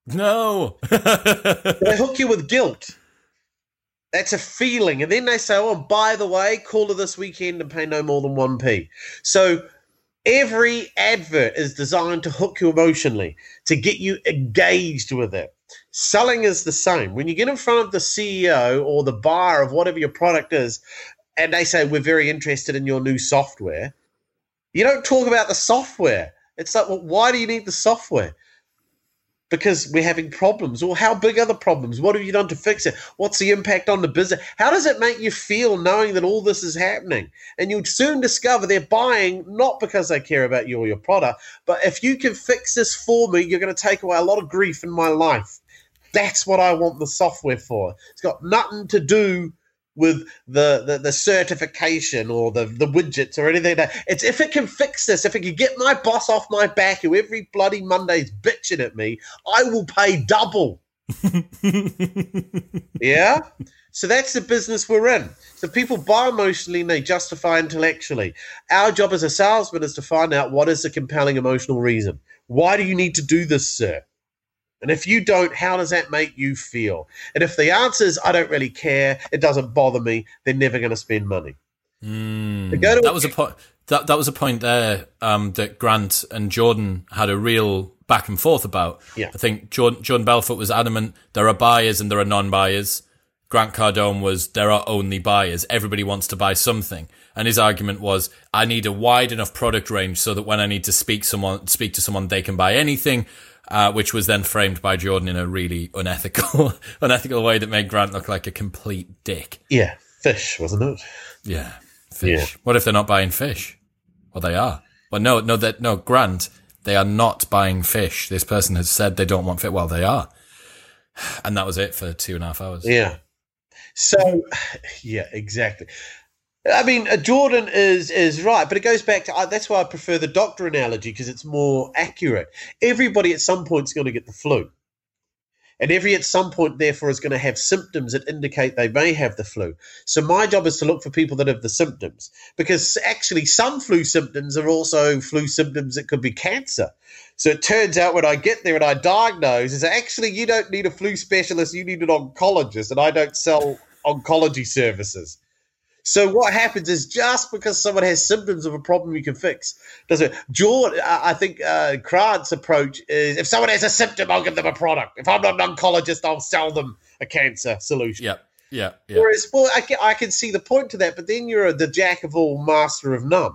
No. they hook you with guilt. That's a feeling. And then they say, oh, by the way, call her this weekend and pay no more than 1p. So every advert is designed to hook you emotionally, to get you engaged with it. Selling is the same. When you get in front of the CEO or the buyer of whatever your product is, and they say, we're very interested in your new software, you don't talk about the software. It's like, well, why do you need the software? Because we're having problems? Or how big are the problems? What have you done to fix it? What's the impact on the business? How does it make you feel knowing that all this is happening? And you'll soon discover they're buying not because they care about you or your product, but if you can fix this for me, you're going to take away a lot of grief in my life. That's what I want the software for. It's got nothing to do with the, the, the certification or the, the widgets or anything like that. It's if it can fix this, if it can get my boss off my back who every bloody Monday's bitching at me, I will pay double. yeah? So that's the business we're in. So people buy emotionally and they justify intellectually. Our job as a salesman is to find out what is the compelling emotional reason. Why do you need to do this, sir? And if you don't, how does that make you feel? And if the answer is, I don't really care, it doesn't bother me, they're never going to spend money. Mm, that was a point. That that was a point there um, that Grant and Jordan had a real back and forth about. Yeah. I think Jordan, Jordan Belfort was adamant there are buyers and there are non-buyers. Grant Cardone was there are only buyers. Everybody wants to buy something, and his argument was I need a wide enough product range so that when I need to speak someone speak to someone, they can buy anything uh, which was then framed by Jordan in a really unethical, unethical way that made Grant look like a complete dick. Yeah, fish, wasn't it? Yeah, fish. Yeah. What if they're not buying fish? Well, they are. Well, no, no, that no, Grant, they are not buying fish. This person has said they don't want fish. Well, they are, and that was it for two and a half hours. Yeah. So, yeah, exactly. I mean, uh, Jordan is is right, but it goes back to uh, that's why I prefer the doctor analogy because it's more accurate. Everybody at some point is going to get the flu, and every at some point, therefore, is going to have symptoms that indicate they may have the flu. So my job is to look for people that have the symptoms because actually, some flu symptoms are also flu symptoms that could be cancer. So it turns out when I get there and I diagnose, is actually you don't need a flu specialist, you need an oncologist, and I don't sell oncology services. So what happens is just because someone has symptoms of a problem you can fix doesn't. George, I think uh, Grant's approach is if someone has a symptom, I'll give them a product. If I'm not an oncologist, I'll sell them a cancer solution. Yeah, yeah. yeah. Whereas, well, I can, I can see the point to that, but then you're the jack of all, master of none.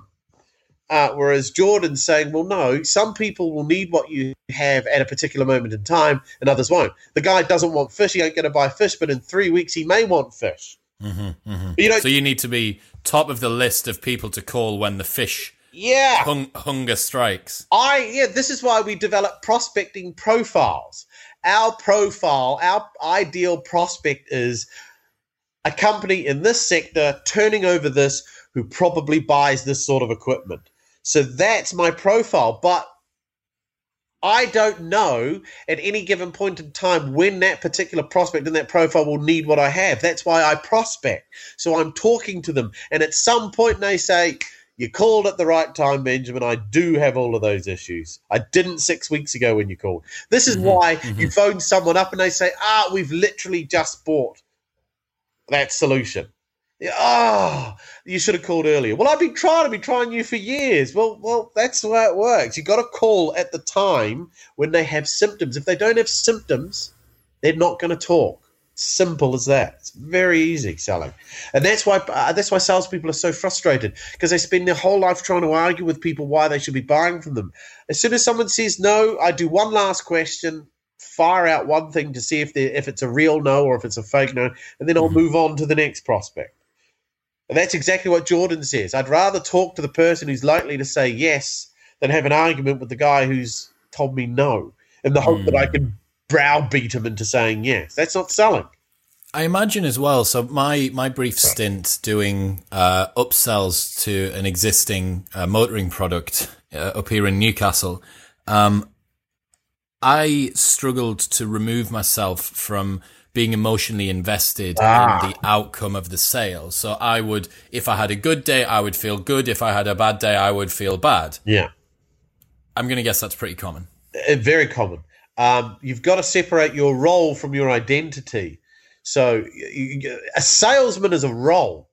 Uh, whereas Jordan's saying, well, no, some people will need what you have at a particular moment in time, and others won't. The guy doesn't want fish; he ain't going to buy fish, but in three weeks he may want fish. Mm-hmm, mm-hmm. You know, so you need to be top of the list of people to call when the fish yeah hung, hunger strikes. I yeah, this is why we develop prospecting profiles. Our profile, our ideal prospect is a company in this sector turning over this who probably buys this sort of equipment. So that's my profile, but I don't know at any given point in time when that particular prospect in that profile will need what I have. That's why I prospect. So I'm talking to them. And at some point they say, You called at the right time, Benjamin. I do have all of those issues. I didn't six weeks ago when you called. This is mm-hmm, why mm-hmm. you phone someone up and they say, Ah, we've literally just bought that solution. Oh, you should have called earlier. Well, I've been trying. I've been trying you for years. Well, well, that's the way it works. You've got to call at the time when they have symptoms. If they don't have symptoms, they're not going to talk. Simple as that. It's very easy selling, and that's why uh, that's why salespeople are so frustrated because they spend their whole life trying to argue with people why they should be buying from them. As soon as someone says no, I do one last question, fire out one thing to see if they if it's a real no or if it's a fake no, and then I'll move on to the next prospect. And that's exactly what Jordan says. I'd rather talk to the person who's likely to say yes than have an argument with the guy who's told me no, in the hope mm. that I can browbeat him into saying yes. That's not selling. I imagine as well. So my my brief stint doing uh, upsells to an existing uh, motoring product uh, up here in Newcastle, um, I struggled to remove myself from being emotionally invested ah. in the outcome of the sale. So I would, if I had a good day, I would feel good. If I had a bad day, I would feel bad. Yeah. I'm going to guess that's pretty common. Uh, very common. Um, you've got to separate your role from your identity. So you, a salesman is a role.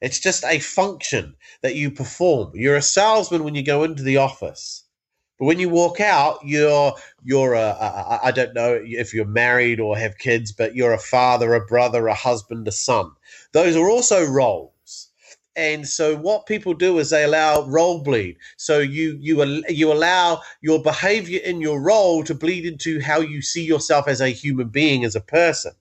It's just a function that you perform. You're a salesman when you go into the office. But when you walk out, you're you're a, a I don't know if you're married or have kids, but you're a father, a brother, a husband, a son. Those are also roles. And so what people do is they allow role bleed. So you you you allow your behavior in your role to bleed into how you see yourself as a human being, as a person.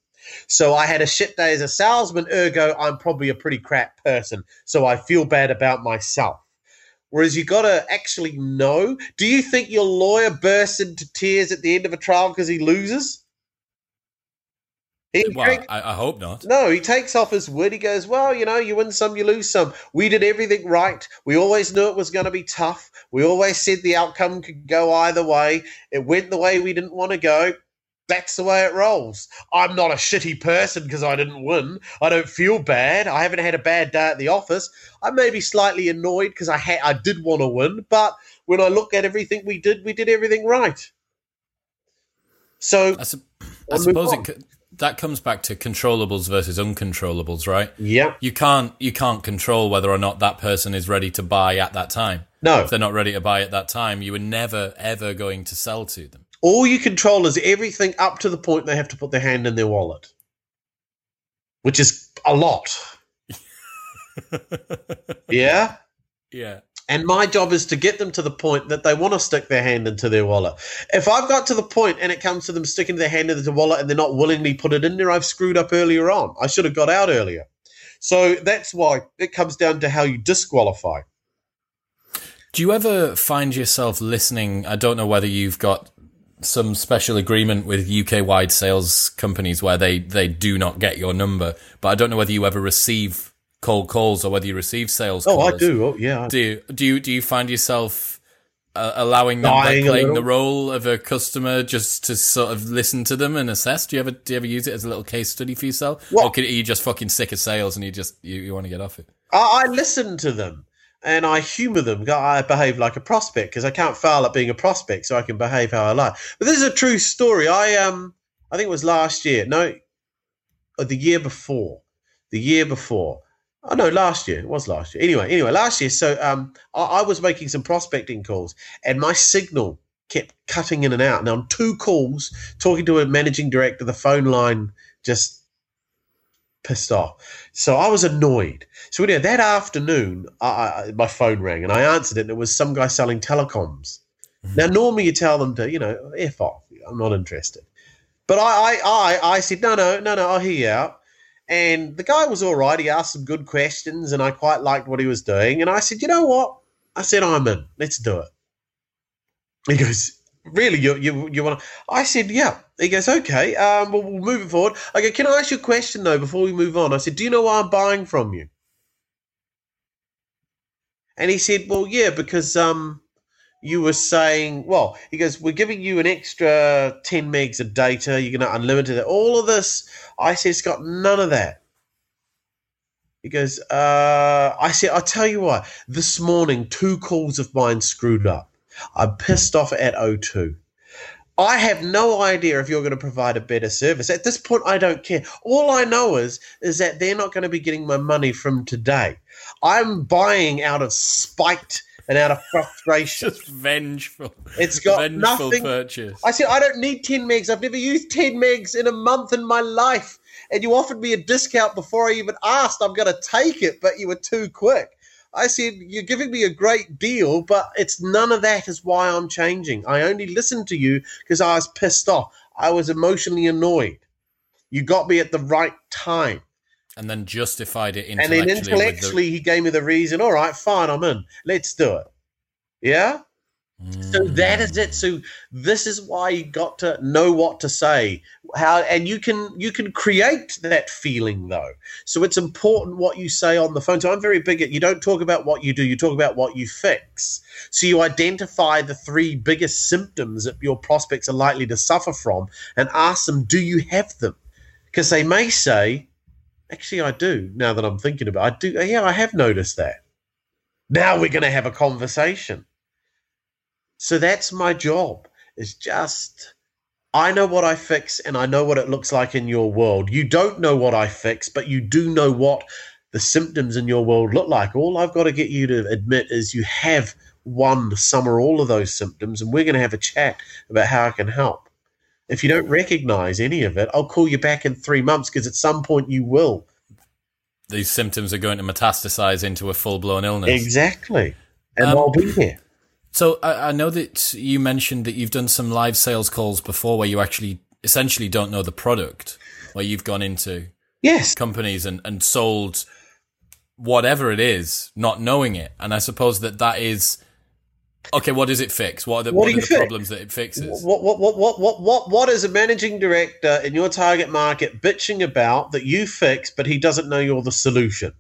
So I had a shit day as a salesman, ergo I'm probably a pretty crap person. So I feel bad about myself. Whereas you got to actually know. Do you think your lawyer bursts into tears at the end of a trial because he loses? He, well, I, I, hope not. No, he takes off his wit. He goes, Well, you know, you win some, you lose some. We did everything right. We always knew it was going to be tough. We always said the outcome could go either way. It went the way we didn't want to go. That's the way it rolls. I'm not a shitty person because I didn't win. I don't feel bad. I haven't had a bad day at the office. I may be slightly annoyed because I had I did want to win, but when I look at everything we did, we did everything right. So I, su- I suppose it that comes back to controllables versus uncontrollables, right? Yeah. You can't you can't control whether or not that person is ready to buy at that time. No. If they're not ready to buy at that time, you were never ever going to sell to them. All you control is everything up to the point they have to put their hand in their wallet. Which is a lot. yeah? Yeah. And my job is to get them to the point that they want to stick their hand into their wallet. If I've got to the point and it comes to them sticking their hand into the wallet and they're not willingly put it in there, I've screwed up earlier on. I should have got out earlier. So that's why it comes down to how you disqualify. Do you ever find yourself listening? I don't know whether you've got some special agreement with UK wide sales companies where they, they do not get your number, but I don't know whether you ever receive cold calls or whether you receive sales. Oh, I do. Oh, yeah. Do you, do you do you find yourself uh, allowing them like, playing the role of a customer just to sort of listen to them and assess? Do you ever do you ever use it as a little case study for yourself, what? or can, are you just fucking sick of sales and you just you, you want to get off it? I, I listen to them and I humour them. I behave like a prospect because I can't fail at being a prospect, so I can behave how I like. But this is a true story. I um I think it was last year. No, the year before. The year before. Oh no, last year it was last year. Anyway, anyway, last year. So um, I, I, was making some prospecting calls, and my signal kept cutting in and out. Now on two calls, talking to a managing director, the phone line just pissed off. So I was annoyed. So anyway, that afternoon, I, I, my phone rang, and I answered it. and It was some guy selling telecoms. Mm-hmm. Now normally you tell them to, you know, f off. I'm not interested. But I, I, I, I said no, no, no, no. I'll hear you out. And the guy was all right. He asked some good questions, and I quite liked what he was doing. And I said, you know what? I said, I'm in. Let's do it. He goes, really? You you you want? to? I said, yeah. He goes, okay. Um, well, we'll move it forward. I go, can I ask you a question though before we move on? I said, do you know why I'm buying from you? And he said, well, yeah, because um, you were saying, well, he goes, we're giving you an extra 10 megs of data. You're going to unlimited it. All of this. I said, it's got none of that. He goes, uh, I said, I'll tell you what, this morning, two calls of mine screwed up. I'm pissed off at O2. I have no idea if you're going to provide a better service. At this point, I don't care. All I know is is that they're not going to be getting my money from today. I'm buying out of spite and out of frustration. Just vengeful. It's got vengeful nothing. purchase. I said, I don't need 10 megs. I've never used 10 megs in a month in my life. And you offered me a discount before I even asked. I'm going to take it, but you were too quick. I said, You're giving me a great deal, but it's none of that is why I'm changing. I only listened to you because I was pissed off. I was emotionally annoyed. You got me at the right time. and then justified it And then with the- intellectually, he gave me the reason. All right, fine, I'm in. Let's do it. Yeah? So that is it. So this is why you got to know what to say. How and you can you can create that feeling though. So it's important what you say on the phone. So I'm very big at you don't talk about what you do, you talk about what you fix. So you identify the three biggest symptoms that your prospects are likely to suffer from and ask them, do you have them? Because they may say, actually I do, now that I'm thinking about it. I do yeah, I have noticed that. Now we're gonna have a conversation. So that's my job. Is just I know what I fix and I know what it looks like in your world. You don't know what I fix, but you do know what the symptoms in your world look like. All I've got to get you to admit is you have one, some, or all of those symptoms, and we're going to have a chat about how I can help. If you don't recognize any of it, I'll call you back in three months because at some point you will. these symptoms are going to metastasize into a full blown illness. Exactly. And Um, I'll be here. So I, I know that you mentioned that you've done some live sales calls before where you actually essentially don't know the product, where you've gone into Yes. companies and, and sold whatever it is, not knowing it. And I suppose that that is okay. What does it fix? What are the, What what are the problems that it fixes? What, what, what, what, what, what, what is a managing director in your target market bitching about that you fix, but he doesn't know you're the solution?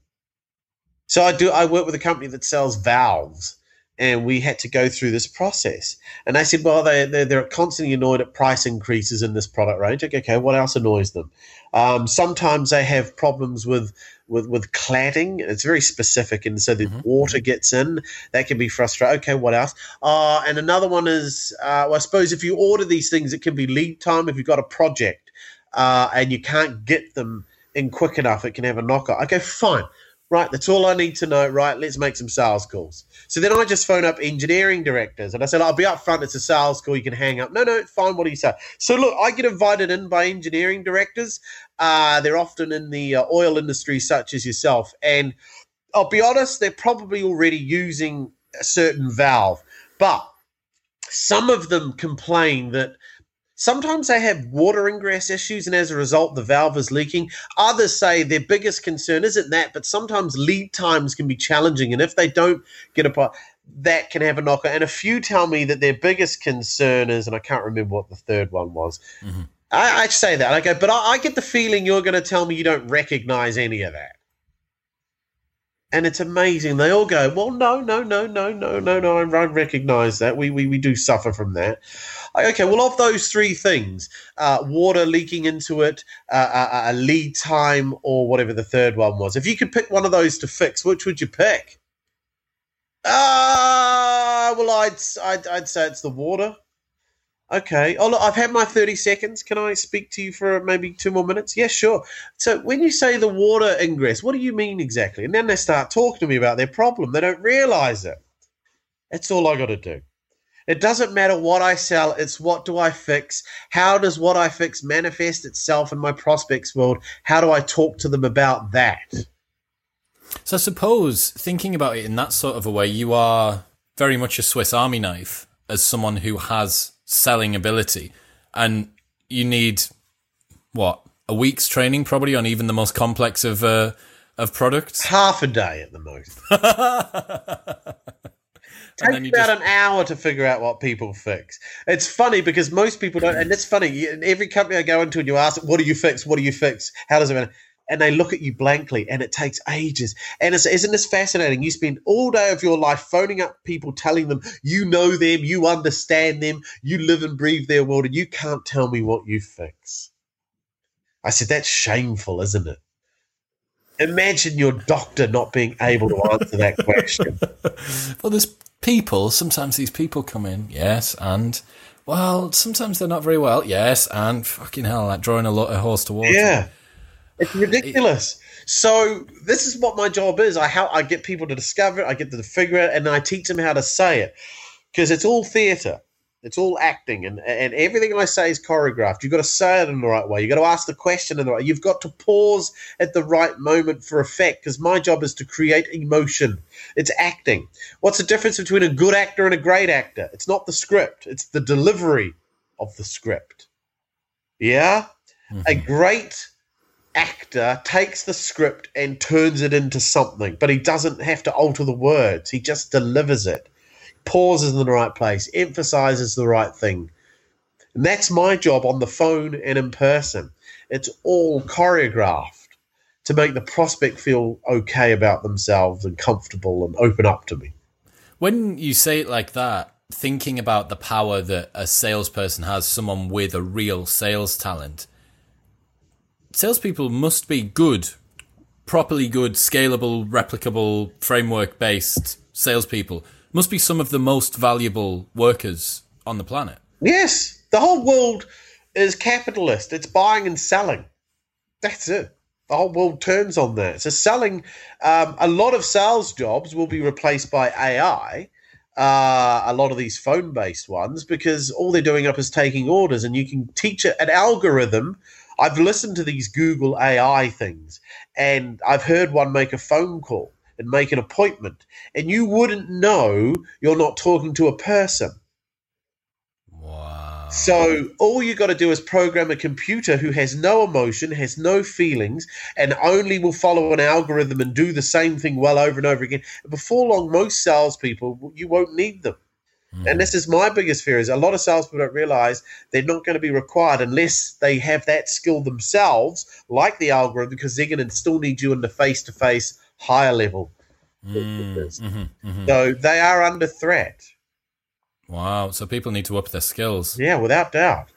So I do. I work with a company that sells valves, and we had to go through this process. And they said, well, they they're, they're constantly annoyed at price increases in this product range. Okay, okay, what else annoys them? Um, sometimes they have problems with with with cladding. It's very specific, and so the Mhm. water gets in. That can be frustrating. Okay, what else? Uh, and another one is, uh, well, I suppose if you order these things, it can be lead time. If you've got a project uh, and you can't get them in quick enough, it can have a knockout. Okay, fine. Right, that's all I need to know. Right, let's make some sales calls. So then I just phone up engineering directors and I said, I'll be up front. It's a sales call. You can hang up. No, no, fine. What do you say? So look, I get invited in by engineering directors. Uh, they're often in the uh, oil industry, such as yourself. And I'll be honest, they're probably already using a certain valve. But some of them complain that sometimes they have water ingress issues and as a result the valve is leaking. Others say their biggest concern isn't that but sometimes lead times can be challenging and if they don't get a part that can have a knocker and a few tell me that their biggest concern is and i can't remember what the third one was. Mhm. I, I say that i go but I, I get the feeling you're going to tell me you don't recognize any of that and it's amazing. They all go, well, no, no, no, no, no, no, no. I recognise that. We, we we do suffer from that. Okay, well, of those three things, uh, water leaking into it, uh, a, a lead time, or whatever the third one was, if you could pick one of those to fix, which would you pick? Ah, well, I'd, I'd I'd say it's the water. Okay. Oh, look, I've had my 30 seconds. Can I speak to you for maybe two more minutes? Yeah, sure. So, when you say the water ingress, what do you mean exactly? And then they start talking to me about their problem. They don't realize it. That's all I got to do. It doesn't matter what I sell, it's what do I fix? How does what I fix manifest itself in my prospects world? How do I talk to them about that? So I suppose thinking about it in that sort of a way, you are very much a Swiss Army knife as someone who has selling ability, and you need what a week's training probably on even the most complex of uh, of products. Half a day at the most. and then takes you about just an hour to figure out what people fix. It's funny because most people don't, and it's funny. every company I go into, and you ask, "What do you fix? What do you fix? How does it?" matter?" And they look at you blankly, and it takes ages. And it's, isn't this fascinating? You spend all day of your life phoning up people, telling them you know them, you understand them, you live and breathe their world, and you can't tell me what you fix. I said, "That's shameful, isn't it?" Imagine your doctor not being able to answer that question. well, there's people. Sometimes these people come in, yes, and well, sometimes they're not very well, yes, and fucking hell, like drawing a, lo- a horse to water. Yeah. It's ridiculous. So this is what my job is. I help. I get people to discover it. I get them to figure it, and I teach them how to say it because it's all theatre. It's all acting, and and everything I say is choreographed. You've got to say it in the right way. You've got to ask the question in the right. You've got to pause at the right moment for effect. Because my job is to create emotion. It's acting. What's the difference between a good actor and a great actor? It's not the script. It's the delivery of the script. Yeah, mm-hmm. a great actor takes the script and turns it into something, but he doesn't have to alter the words. He just delivers it pauses in the right place, emphasizes the right thing. And that's my job on the phone and in person. It's all choreographed to make the prospect feel okay about themselves and comfortable and open up to me. When you say it like that, thinking about the power that a salesperson has, someone with a real sales talent, salespeople must be good, properly good, scalable, replicable, framework based salespeople must be some of the most valuable workers on the planet. Yes, the whole world is capitalist. It's buying and selling. That's it. The whole world turns on that. So selling, um, a lot of sales jobs will be replaced by AI. Uh, a lot of these phone-based ones because all they're doing up is taking orders, and you can teach an algorithm. I've listened to these Google AI things, and I've heard one make a phone call and make an appointment, and you wouldn't know you're not talking to a person. Wow. So all you got to do is program a computer who has no emotion, has no feelings, and only will follow an algorithm and do the same thing well over and over again. Before long, most salespeople you won't need them. Mm. And this is my biggest fear: is a lot of salespeople don't realize they're not going to be required unless they have that skill themselves, like the algorithm, because they're going to still need you in the face-to-face higher level mm, mm-hmm, mm-hmm. So they are under threat. Wow. So people need to up their skills. Yeah, without doubt.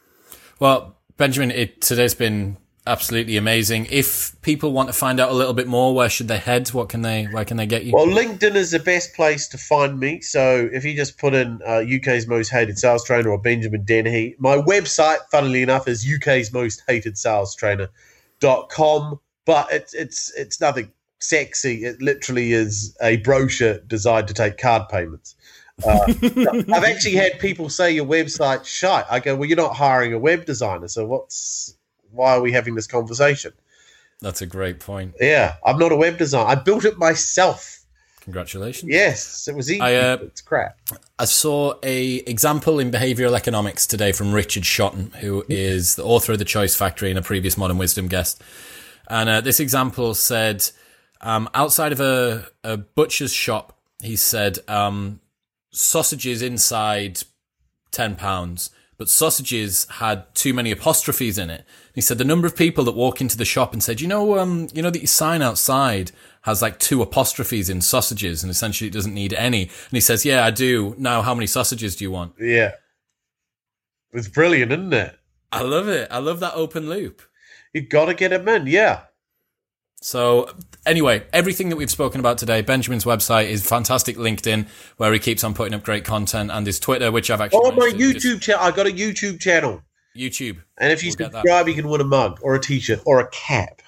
Well, Benjamin, it, today's been absolutely amazing. If people want to find out a little bit more, where should they head? What can they? Where can they get you? Well, LinkedIn is the best place to find me. So if you just put in uh, UK's most hated sales trainer or Benjamin Dennehy, my website, funnily enough, is UK's most hated sales trainer.com. But it's it's it's nothing sexy. It literally is a brochure designed to take card payments. Uh, I've actually had people say your website's shite. I go, well, you're not hiring a web designer, so what's why are we having this conversation? That's a great point. Yeah, I'm not a web designer. I built it myself. Congratulations. Yes, it was easy. I, uh, it's crap. I saw a example in behavioral economics today from Richard Shotton, who is the author of The Choice Factory and a previous Modern Wisdom guest. And uh, this example said um, outside of a, a butcher's shop, he said um, sausages inside ten pounds, but sausages had too many apostrophes in it. He said the number of people that walk into the shop and said, you know, um, you know that your sign outside has like two apostrophes in sausages, and essentially it doesn't need any. And he says, yeah, I do. Now, how many sausages do you want? Yeah, it's brilliant, isn't it? I love it. I love that open loop. You got to get them in, yeah. So, anyway, everything that we've spoken about today, Benjamin's website is fantastic LinkedIn, where he keeps on putting up great content, and his Twitter, which I've actually. Oh, my YouTube channel. I got a YouTube channel. YouTube. And if you we'll subscribe, you can win a mug or a t shirt or a cap.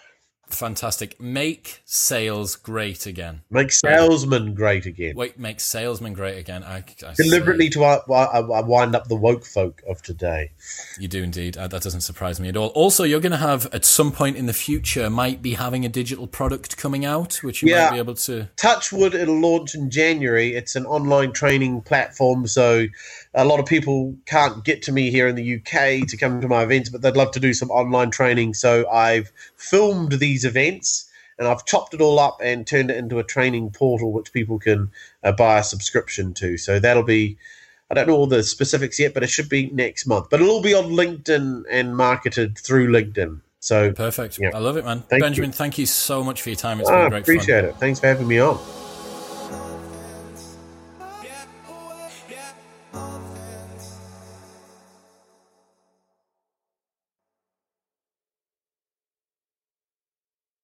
Fantastic. Make sales great again. Make salesmen great again. Wait, make salesmen great again. I, I deliberately to uh, uh, wind up the woke folk of today. You do indeed. Uh, that doesn't surprise me at all. Also, you're going to have at some point in the future might be having a digital product coming out, which you yeah. might be able to. Touchwood, it'll launch in January. It's an online training platform, so a lot of people can't get to me here in the UK to come to my events, but they'd love to do some online training. So I've filmed these events and I've chopped it all up and turned it into a training portal which people can uh, buy a subscription to. So that'll be, I don't know all the specifics yet, but it should be next month. But it'll all be on LinkedIn and marketed through LinkedIn. So perfect. Yeah. I love it, man. Thank Benjamin, you. thank you so much for your time. It's been ah, great appreciate fun. it. Thanks for having me on.